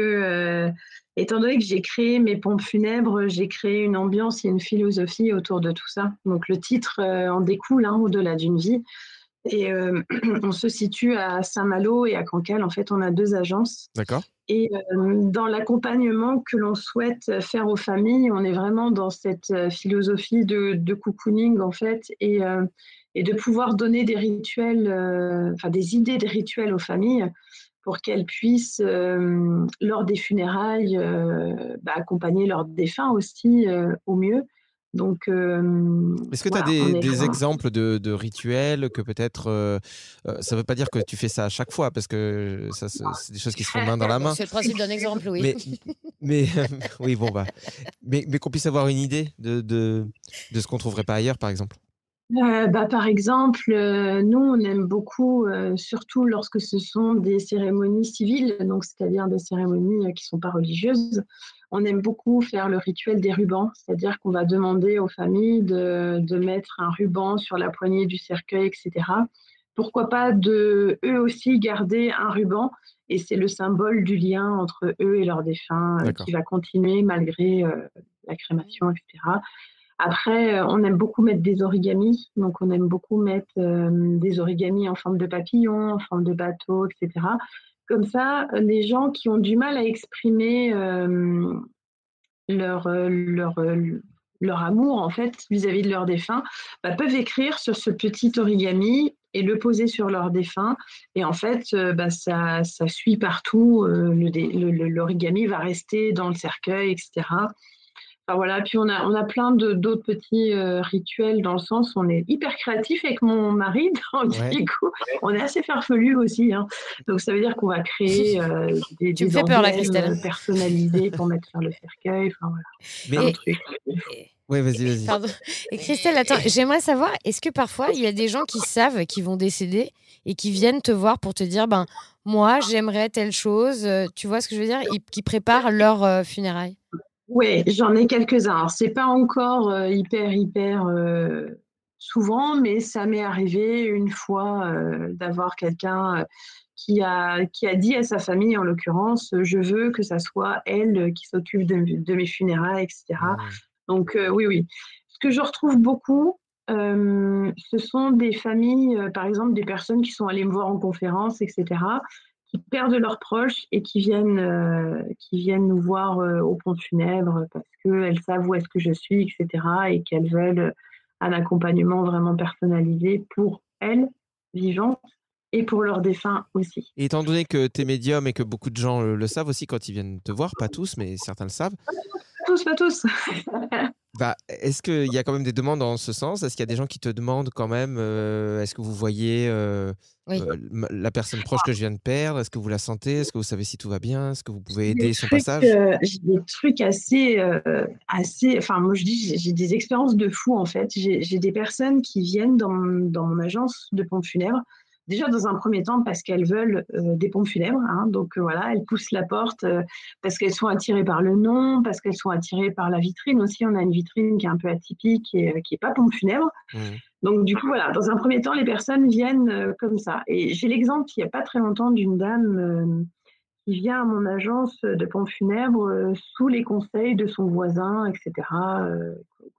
étant donné que j'ai créé mes pompes funèbres, j'ai créé une ambiance et une philosophie autour de tout ça. Donc, le titre en découle, hein, Au-delà d'une vie. Et euh, on se situe à Saint-Malo et à Cancale. En fait, on a deux agences. D'accord. Et euh, dans l'accompagnement que l'on souhaite faire aux familles, on est vraiment dans cette euh, philosophie de, de cocooning, en fait, et, et, de pouvoir donner des rituels, enfin des idées de rituels aux familles pour qu'elles puissent, lors des funérailles, bah, accompagner leurs défunts aussi au mieux. Donc, est-ce que tu as des, exemples de, rituels que peut-être ça ne veut pas dire que tu fais ça à chaque fois parce que ça c'est des choses qui se font main dans la main. C'est le principe d'un exemple, oui. Mais, oui, bon bah, mais, mais qu'on puisse avoir une idée de, de, de ce qu'on trouverait pas ailleurs, par exemple. Euh, bah, par exemple, nous, on aime beaucoup, surtout lorsque ce sont des cérémonies civiles, donc c'est-à-dire des cérémonies qui ne sont pas religieuses on aime beaucoup faire le rituel des rubans, c'est-à-dire qu'on va demander aux familles de, mettre un ruban sur la poignée du cercueil, etc. Pourquoi pas de eux aussi garder un ruban et c'est le symbole du lien entre eux et leurs défunts euh, qui va continuer malgré euh, la crémation, etc. Après, euh, on aime beaucoup mettre des origamis, donc on aime beaucoup mettre des origamis en forme de papillon, en forme de bateau, etc comme ça, les gens qui ont du mal à exprimer euh, leur, euh, leur, euh, leur amour en fait vis-à-vis de leur défunt bah, peuvent écrire sur ce petit origami et le poser sur leur défunt. Et en fait, bah, ça, ça, suit partout. L'origami va rester dans le cercueil, etc voilà, puis on a, on a plein d'autres petits euh, rituels dans le sens où on est hyper créatif avec mon mari. Donc, du coup, on est assez farfelu aussi. Hein. Donc, ça veut dire qu'on va créer euh, des, tu des peur, personnalisés pour mettre sur le cercueil. Enfin, voilà. Mais... truc. Oui, vas-y, vas-y. Pardon. Et Christelle, attends, j'aimerais savoir, est-ce que parfois il y a des gens qui savent qu'ils vont décéder et qui viennent te voir pour te dire, ben moi j'aimerais telle chose, euh, tu vois ce que je veux dire, et qui préparent leur funérailles oui, j'en ai quelques-uns. C'est pas encore euh, hyper, hyper euh, souvent, mais ça m'est arrivé une fois euh, d'avoir quelqu'un qui, a, qui a dit à sa famille, en l'occurrence, je veux que ça soit elle qui s'occupe de, mes funérailles, etc. Mmh. Donc, oui, oui. Ce que je retrouve beaucoup, ce sont des familles, par exemple, des personnes qui sont allées me voir en conférence, etc qui perdent leurs proches et qui viennent, euh, qui viennent nous voir euh, au pont funèbre parce qu'elles savent où est-ce que je suis, etc. et qu'elles veulent un accompagnement vraiment personnalisé pour elles, vivantes, et pour leurs défunts aussi. Et étant donné que tu es médium et que beaucoup de gens le, savent aussi quand ils viennent te voir, pas tous, mais certains le savent. Pas tous, pas tous. bah, Est-ce qu'il y a quand même des demandes en ce sens? Est-ce qu'il y a des gens qui te demandent quand même, euh, est-ce que vous voyez euh, la personne proche que je viens de perdre? Est-ce que vous la sentez? Est-ce que vous savez si tout va bien? Est-ce que vous pouvez aider son passage? euh, J'ai des trucs assez, euh, assez. Enfin, moi je dis, j'ai des expériences de fou en fait. J'ai des personnes qui viennent dans, dans mon agence de pompe funèbre Déjà, dans un premier temps, parce qu'elles veulent euh, des pompes funèbres. Hein, donc euh, voilà, elles poussent la porte euh, parce qu'elles sont attirées par le nom, parce qu'elles sont attirées par la vitrine aussi. On a une vitrine qui est un peu atypique et qui n'est pas pompe funèbre. Mmh. Donc du coup, voilà, dans un premier temps, les personnes viennent comme ça. Et j'ai l'exemple il n'y a pas très longtemps d'une dame qui vient à mon agence de pompes funèbres sous les conseils de son voisin, etc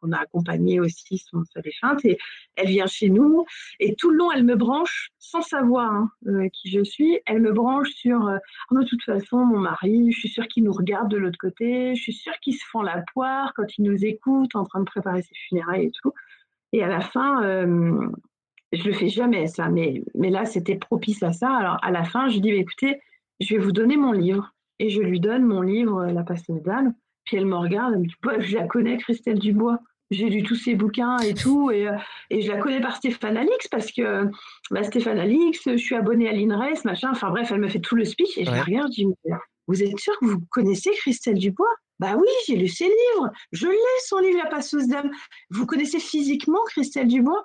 qu'on a accompagné aussi son, sa défunte. Et elle vient chez nous et tout le long, elle me branche sans savoir hein, euh, qui je suis. Elle me branche sur euh, ah, de toute façon, mon mari, je suis sûre qu'il nous regarde de l'autre côté. Je suis sûre qu'il se fend la poire quand il nous écoute en train de préparer ses funérailles et tout. Et à la fin, euh, je le fais jamais ça, mais, mais là, c'était propice à ça. Alors à la fin, je dis bah, écoutez, je vais vous donner mon livre. Et je lui donne mon livre, La Passion d'âne. Puis elle me regarde, elle me dit bah, Je la connais, Christelle Dubois j'ai lu tous ses bouquins et tout, et, euh, et, je la connais par Stéphane Alix parce que bah, Stéphane Alix, je suis abonnée à l'INRES, machin. Enfin bref, elle me fait tout le speech et je la regarde, je dis Vous êtes sûr que vous connaissez Christelle Dubois? Bah oui, j'ai lu ses livres. Je l'ai, son livre La passeuse d'âme. Vous connaissez physiquement Christelle Dubois?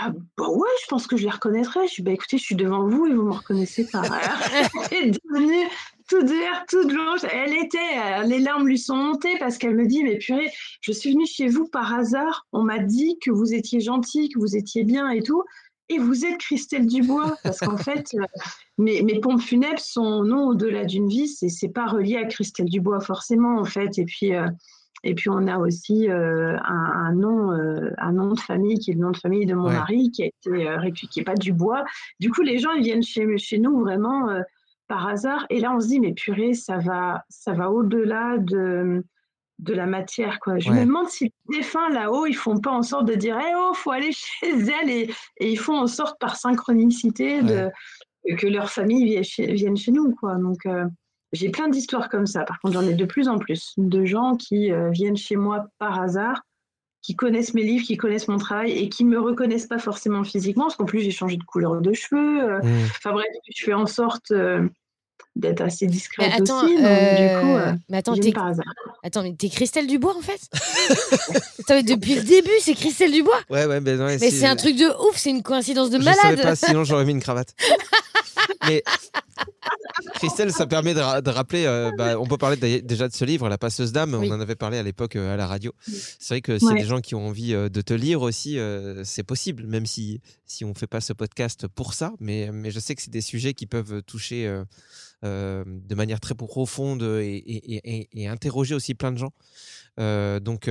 Ah bah ouais, je pense que je les reconnaîtrais. Je dis bah écoutez, je suis devant vous et vous me reconnaissez pas. Elle est devenue toute verte, toute blanche. Elle était, euh, les larmes lui sont montées parce qu'elle me dit mais purée, je suis venue chez vous par hasard. On m'a dit que vous étiez gentil, que vous étiez bien et tout. Et vous êtes Christelle Dubois parce qu'en fait, euh, mes, mes, pompes funèbres sont non au-delà d'une vie. C'est c'est pas relié à Christelle Dubois forcément en fait. Et puis euh, et puis on a aussi euh, un, un, nom, euh, un nom de famille qui est le nom de famille de mon Ouais. mari, qui a été euh, qui est pas Dubois. Du coup, les gens ils viennent chez, chez nous vraiment euh, par hasard. Et là, on se dit mais purée, ça va, ça va au-delà de de la matière quoi. Je Ouais. me demande si les défunts là-haut, ils font pas en sorte de dire eh oh, faut aller chez elle et, et ils font en sorte par synchronicité de que leur famille vienne chez, vienne chez nous quoi. Donc j'ai plein d'histoires comme ça. Par contre, j'en ai de plus en plus de gens qui euh, viennent chez moi par hasard, qui connaissent mes livres, qui connaissent mon travail et qui me reconnaissent pas forcément physiquement, parce qu'en plus j'ai changé de couleur de cheveux. euh, Mmh. Enfin bref, je fais en sorte euh, d'être assez Mais discrète attends, aussi. Donc, euh, du coup, euh, mais attends, t'es par hasard. attends, mais t'es Christelle Dubois en fait? Attends, mais Depuis le début, c'est Christelle Dubois? Ouais, ouais, ben Mais si- c'est un truc de ouf, c'est une coïncidence de Je savais malade pas, sinon j'aurais mis une cravate. Mais Christelle, ça permet de, ra- de rappeler. euh, bah, on peut parler déjà de ce livre, La passeuse d'âme. Oui. On en avait parlé à l'époque euh, à la radio. C'est vrai que s'il y a Ouais. des gens qui ont envie euh, de te lire aussi, c'est possible, même si si on fait pas ce podcast pour ça. Mais mais je sais que c'est des sujets qui peuvent toucher de manière très profonde et, et, et- et- et interroger aussi plein de gens. Donc,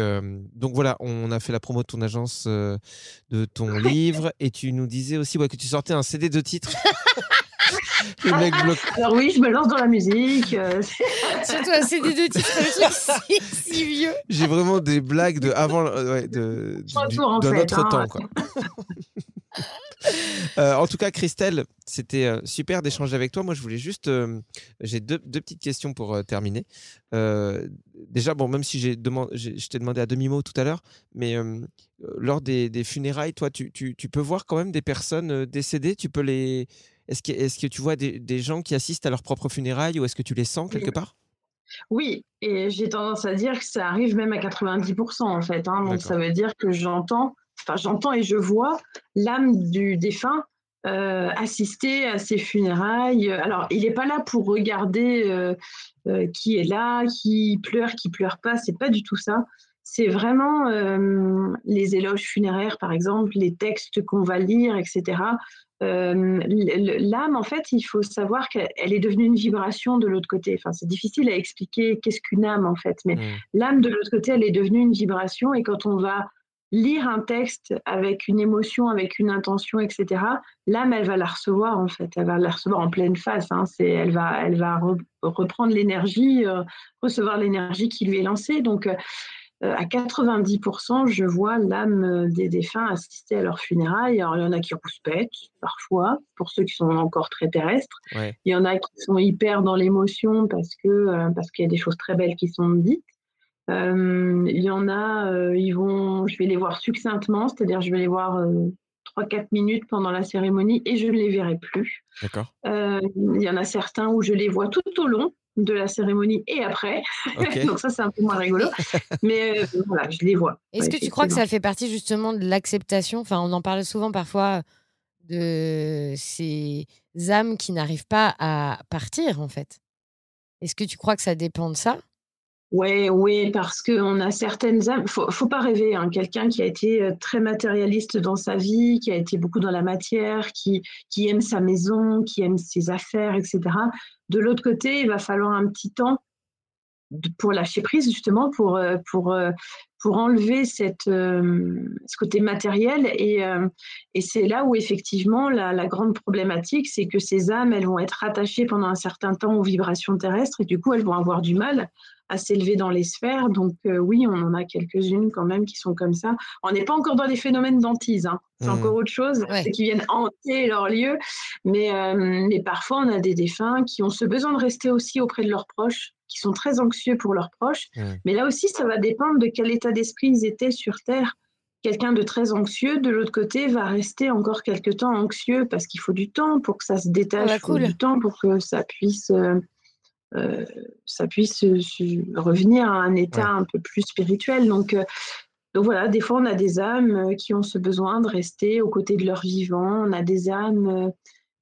donc voilà, on a fait la promo de ton agence, de ton livre, et tu nous disais aussi ouais, que tu sortais un CD de titres. Alors oui, je me lance dans la musique. euh, Surtout un CD de titres, si, si vieux. J'ai vraiment des blagues de avant, euh, ouais, de, du- Retour, du- en d'un fait, autre hein. temps. Quoi. Euh, en tout cas, Christelle, c'était euh, super d'échanger avec toi. Moi, je voulais juste, euh, j'ai deux, deux petites questions pour euh, terminer. Euh, déjà, bon, même si j'ai demandé, j'ai- je t'ai demandé à demi mot tout à l'heure, mais euh, lors des, des funérailles, toi, tu, tu- tu peux voir quand même des personnes euh, décédées? Tu peux les, est-ce que, tu vois des, des gens qui assistent à leurs propres funérailles ou est-ce que tu les sens quelque Oui. part? Oui, et j'ai tendance à dire que ça arrive même à 90% en fait. hein. donc ça veut dire que j'entends, enfin j'entends et je vois l'âme du défunt euh, assister à ses funérailles. Alors il n'est pas là pour regarder euh, euh, qui est là, qui pleure, qui pleure pas. C'est pas du tout ça. C'est vraiment les éloges funéraires, par exemple, les textes qu'on va lire, etc. Euh, L'âme, en fait, il faut savoir qu'elle elle est devenue une vibration de l'autre côté. Enfin, c'est difficile à expliquer qu'est-ce qu'une âme, en fait. Mais Mm. l'âme de l'autre côté, elle est devenue une vibration. Et quand on va lire un texte avec une émotion, avec une intention, etc., l'âme, elle va la recevoir, en fait. Elle va la recevoir en pleine face. hein. C'est, elle va, elle va re- reprendre l'énergie, euh, recevoir l'énergie qui lui est lancée. Donc, euh, à 90%, je vois l'âme euh, des défunts assister à leurs funérailles. Alors, il y en a qui rouspètent, parfois, pour ceux qui sont encore très terrestres. Ouais. Il y en a qui sont hyper dans l'émotion parce que euh, parce qu'il y a des choses très belles qui sont dites. Euh, il y en a, euh, ils vont, je vais les voir succinctement, c'est-à-dire je vais les voir euh, 3-4 minutes pendant la cérémonie et je ne les verrai plus. D'accord. Euh, il y en a certains où je les vois tout au long de la cérémonie et après. Donc ça, c'est un peu moins rigolo. Mais euh, voilà, je les vois. Est-ce Ouais, que tu crois que ça fait partie justement de l'acceptation? Enfin, on en parle souvent parfois de ces âmes qui n'arrivent pas à partir, en fait. Est-ce que tu crois que ça dépend de ça? Ouais, ouais, parce qu'on a certaines âmes. Faut, faut pas rêver. Hein. Quelqu'un qui a été euh, très matérialiste dans sa vie, qui a été beaucoup dans la matière, qui, qui aime sa maison, qui aime ses affaires, etc. De l'autre côté, il va falloir un petit temps pour lâcher prise, justement, pour, euh, pour, euh, pour enlever cette, ce côté matériel. Et, et c'est là où, effectivement, la, la grande problématique, c'est que ces âmes, elles vont être attachées pendant un certain temps aux vibrations terrestres et du coup, elles vont avoir du mal à s'élever dans les sphères. Donc euh, oui, on en a quelques-unes quand même qui sont comme ça. On n'est pas encore dans les phénomènes d'antise, hein. c'est Mhm. encore autre chose, Ouais. c'est qui viennent hanter leur lieu. Mais, euh, mais parfois, on a des défunts qui ont ce besoin de rester aussi auprès de leurs proches, qui sont très anxieux pour leurs proches. Mais là aussi, ça va dépendre de quel état d'esprit ils étaient sur Terre. Quelqu'un de très anxieux, de l'autre côté, va rester encore quelque temps anxieux parce qu'il faut du temps pour que ça se détache, bah, il faut du temps pour que ça puisse euh, euh, ça puisse euh, revenir à un état Ouais. un peu plus spirituel. Donc, euh, donc voilà, des fois on a des âmes qui ont ce besoin de rester aux côtés de leurs vivants, on a des âmes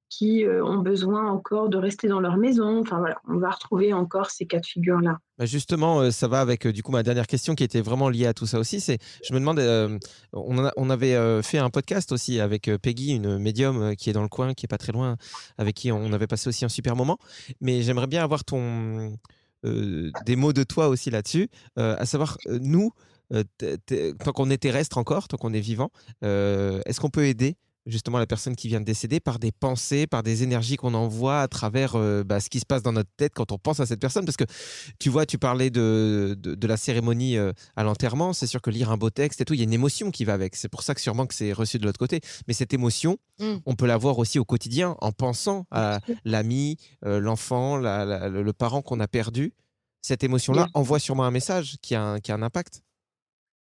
qui euh, ont besoin encore de rester dans leur maison. Enfin voilà, on va retrouver encore ces cas de figure-là. Bah, justement, euh, ça va avec euh, du coup ma dernière question qui était vraiment liée à tout ça aussi. C'est, je me demande, on, on, avait fait un podcast aussi avec Peggy, une médium qui est dans le coin, qui est pas très loin, avec qui on avait passé aussi un super moment. Mais j'aimerais bien avoir ton des mots de toi aussi là-dessus, à savoir nous. tant qu'on est terrestre encore, tant qu'on est vivant, est-ce qu'on peut aider justement la personne qui vient de décéder par des pensées, par des énergies qu'on envoie à travers euh, bah, ce qui se passe dans notre tête quand on pense à cette personne. Parce que tu vois, tu parlais de, de, la cérémonie euh, à l'enterrement. C'est sûr que lire un beau texte et tout, il y a une émotion qui va avec. C'est pour ça que sûrement que c'est reçu de l'autre côté. Mais cette émotion, mmh. on peut la voir aussi au quotidien en pensant à l'ami, euh, l'enfant, le parent qu'on a perdu. Cette émotion-là envoie sûrement un message qui a qui a un impact.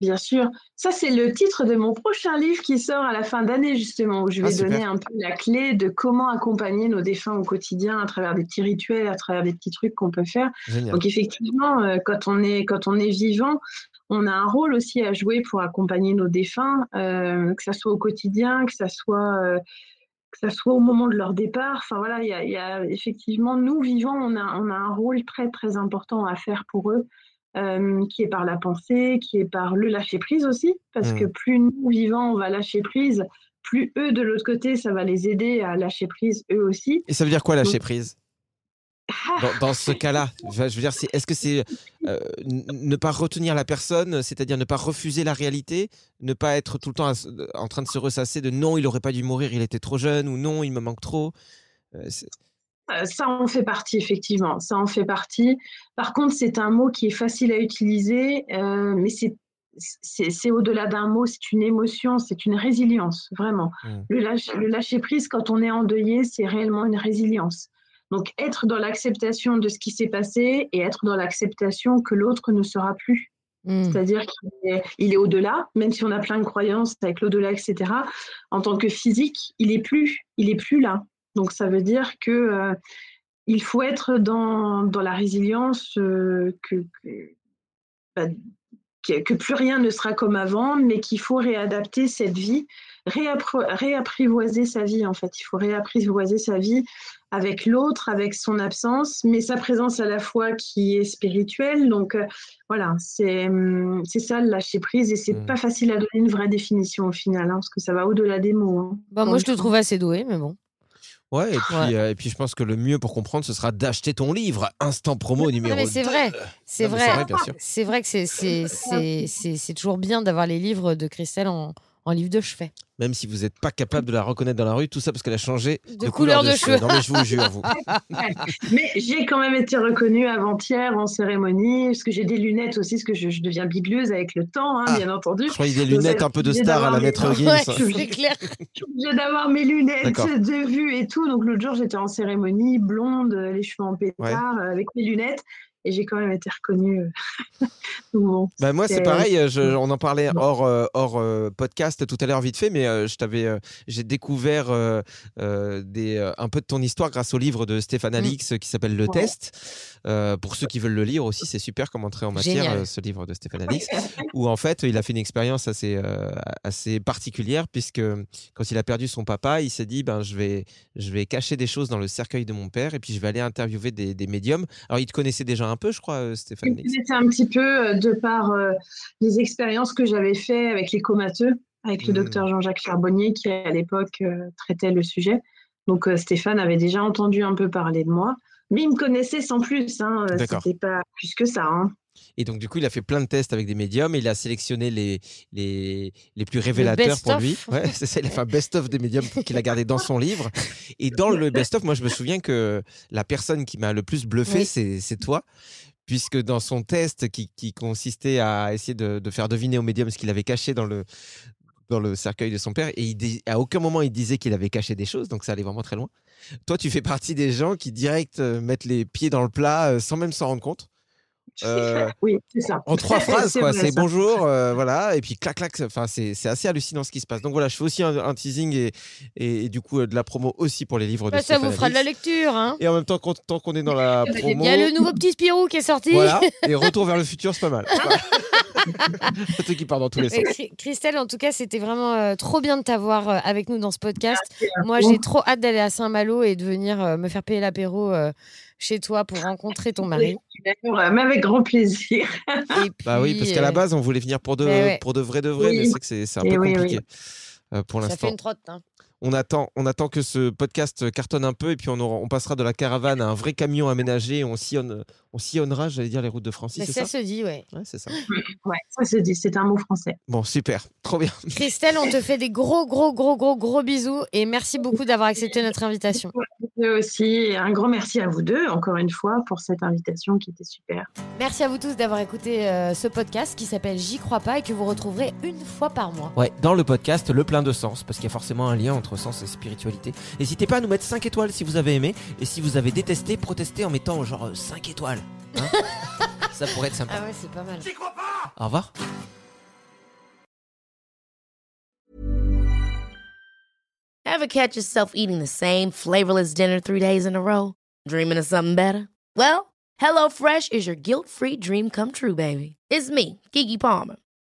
Bien sûr. Ça, c'est le titre de mon prochain livre qui sort à la fin d'année, justement, où je vais ah, donner un peu la clé de comment accompagner nos défunts au quotidien à travers des petits rituels, à travers des petits trucs qu'on peut faire. Donc, effectivement, euh, quand on, est, quand on est vivant, on a un rôle aussi à jouer pour accompagner nos défunts, euh, que ce soit au quotidien, que ce soit. Euh, que ça soit au moment de leur départ. Enfin voilà, il y, a effectivement, nous vivants, on a, on a un rôle très très important à faire pour eux. Euh, qui est par la pensée, qui est par le lâcher prise aussi, parce que mmh. plus nous vivants on va lâcher prise, plus eux de l'autre côté ça va les aider à lâcher prise eux aussi. Et ça veut dire quoi lâcher prise? Dans, ce cas-là, je veux dire, est-ce que c'est euh, ne pas retenir la personne, c'est-à-dire ne pas refuser la réalité, ne pas être tout le temps en train de se ressasser de non, il n'aurait pas dû mourir, il était trop jeune, ou non, il me manque trop euh, euh, ça en fait partie, effectivement. Ça en fait partie. Par contre, c'est un mot qui est facile à utiliser, euh, mais c'est c'est au-delà d'un mot, c'est une émotion, c'est une résilience, vraiment. Mmh. Le, le, lâcher prise, quand on est endeuillé, c'est réellement une résilience. Donc, être dans l'acceptation de ce qui s'est passé et être dans l'acceptation que l'autre ne sera plus. Mmh. C'est-à-dire qu'il est, est au-delà, même si on a plein de croyances avec l'au-delà, etc. En tant que physique, il est plus, il est plus là. Donc ça veut dire que euh, il faut être dans, dans la résilience, euh, que, bah, que, que, plus rien ne sera comme avant, mais qu'il faut réadapter cette vie, réapprivoiser sa vie en fait. Il faut réapprivoiser sa vie avec l'autre, avec son absence, mais sa présence à la fois qui est spirituelle. Donc euh, voilà, c'est hum, c'est ça le lâcher prise et c'est mmh. pas facile à donner une vraie définition au final, hein, parce que ça va au-delà des mots. Hein, bah, moi je te trouve assez doué, mais bon. Ouais, et puis, euh, et puis je pense que le mieux pour comprendre, ce sera d'acheter ton livre, Instant Promo numéro mais c'est vrai, c'est vrai, c'est vrai que c'est toujours bien d'avoir les livres de Christelle en, en livre de chevet même si vous n'êtes pas capable de la reconnaître dans la rue, tout ça parce qu'elle a changé de, couleur, de, cheveux. Non, mais je vous jure, vous. mais j'ai quand même été reconnue avant-hier en cérémonie, parce que j'ai des lunettes aussi, parce que je, deviens bigleuse avec le temps, hein, ah, bien entendu. Je croyais des lunettes un peu de star à la maître Gims. Ouais, clair. Je suis obligée d'avoir mes lunettes de vue et tout. Donc l'autre jour, j'étais en cérémonie, blonde, les cheveux en pétard, avec mes lunettes et j'ai quand même été reconnue. Euh, bah moi, c'est pareil. Je, on en parlait hors, euh, hors euh, podcast tout à l'heure, vite fait, mais je t'avais, j'ai découvert des, un peu de ton histoire grâce au livre de Stéphane mmh. Alix qui s'appelle Le Test. Pour ceux qui veulent le lire aussi, c'est super comme entrée en matière, ce livre de Stéphane Alix, où en fait, il a fait une expérience assez, assez particulière, puisque quand il a perdu son papa, il s'est dit ben, je, vais, je vais cacher des choses dans le cercueil de mon père, et puis je vais aller interviewer des, des médiums. Alors, il te connaissait déjà un peu, je crois, euh, Stéphane. C'était un petit peu euh, de par euh, les expériences que j'avais fait avec les comateux, avec le docteur Jean-Jacques Charbonnier qui à l'époque traitait le sujet. Donc Stéphane avait déjà entendu un peu parler de moi, mais il me connaissait sans plus. Hein, C'était pas plus que ça. Hein. Et donc, du coup, il a fait plein de tests avec des médiums et il a sélectionné les, les, les plus révélateurs pour lui. Ouais, c'est ça, il a fait un best-of des médiums qu'il a gardé dans son livre. Et dans le best-of, moi, je me souviens que la personne qui m'a le plus bluffé, c'est toi. Puisque dans son test qui, qui consistait à essayer de, de, faire deviner au médium ce qu'il avait caché dans le, dans le cercueil de son père, et il, à aucun moment il disait qu'il avait caché des choses, donc ça allait vraiment très loin. Toi, tu fais partie des gens qui direct euh, mettent les pieds dans le plat euh, sans même s'en rendre compte. Euh, oui, c'est ça. En trois phrases, quoi. C'est bonjour, euh, voilà, et puis clac, clac. Enfin, c'est assez hallucinant ce qui se passe. Donc voilà, je fais aussi un, teasing et, et, du coup de la promo aussi pour les livres de bah, Ça vous fera de la lecture. Hein. Et en même temps, tant qu'on est dans la promo. Il y a le nouveau petit Spirou qui est sorti. Voilà, et Retour vers le futur, c'est pas mal. Qui pars dans tous les sens. Christelle, en tout cas, c'était vraiment euh, trop bien de t'avoir euh, avec nous dans ce podcast. Moi, j'ai trop hâte d'aller à Saint-Malo et de venir euh, me faire payer l'apéro euh, chez toi pour rencontrer ton mari. Euh, mais avec grand plaisir. Bah oui, parce qu'à la base, on voulait venir pour de, ouais. pour de vrai de vrai, Oui. mais c'est que c'est un Et peu oui, oui. compliqué. euh, pour ça fait l'instant. une trotte. hein. On attend, on attend que ce podcast cartonne un peu et puis on, aura- on passera de la caravane à un vrai camion aménagé et on sillonne, on sillonnera, j'allais dire, les routes de France. Ça ça se dit, ouais. Ouais, c'est ça. Ouais, ça se dit, c'est un mot français. Bon, super, trop bien. Christelle, on te fait des gros, gros, gros, gros, gros bisous et merci beaucoup d'avoir accepté notre invitation. Eux aussi, un grand merci à vous deux, encore une fois, pour cette invitation qui était super. Merci à vous tous d'avoir écouté euh, ce podcast qui s'appelle J'y crois pas et que vous retrouverez une fois par mois. Ouais, dans le podcast Le Plein de Sens, parce qu'il y a forcément un lien entre sens et spiritualité. N'hésitez pas à nous mettre 5 étoiles si vous avez aimé, et si vous avez détesté, protestez en mettant genre 5 étoiles. Hein Ça pourrait être sympa. Ah ouais, c'est pas mal. J'y crois pas? Au revoir. Ever catch yourself eating the same flavorless dinner three days in a row? Dreaming of something better? Well, HelloFresh is your guilt free dream come true, baby. It's me, Kiki Palmer.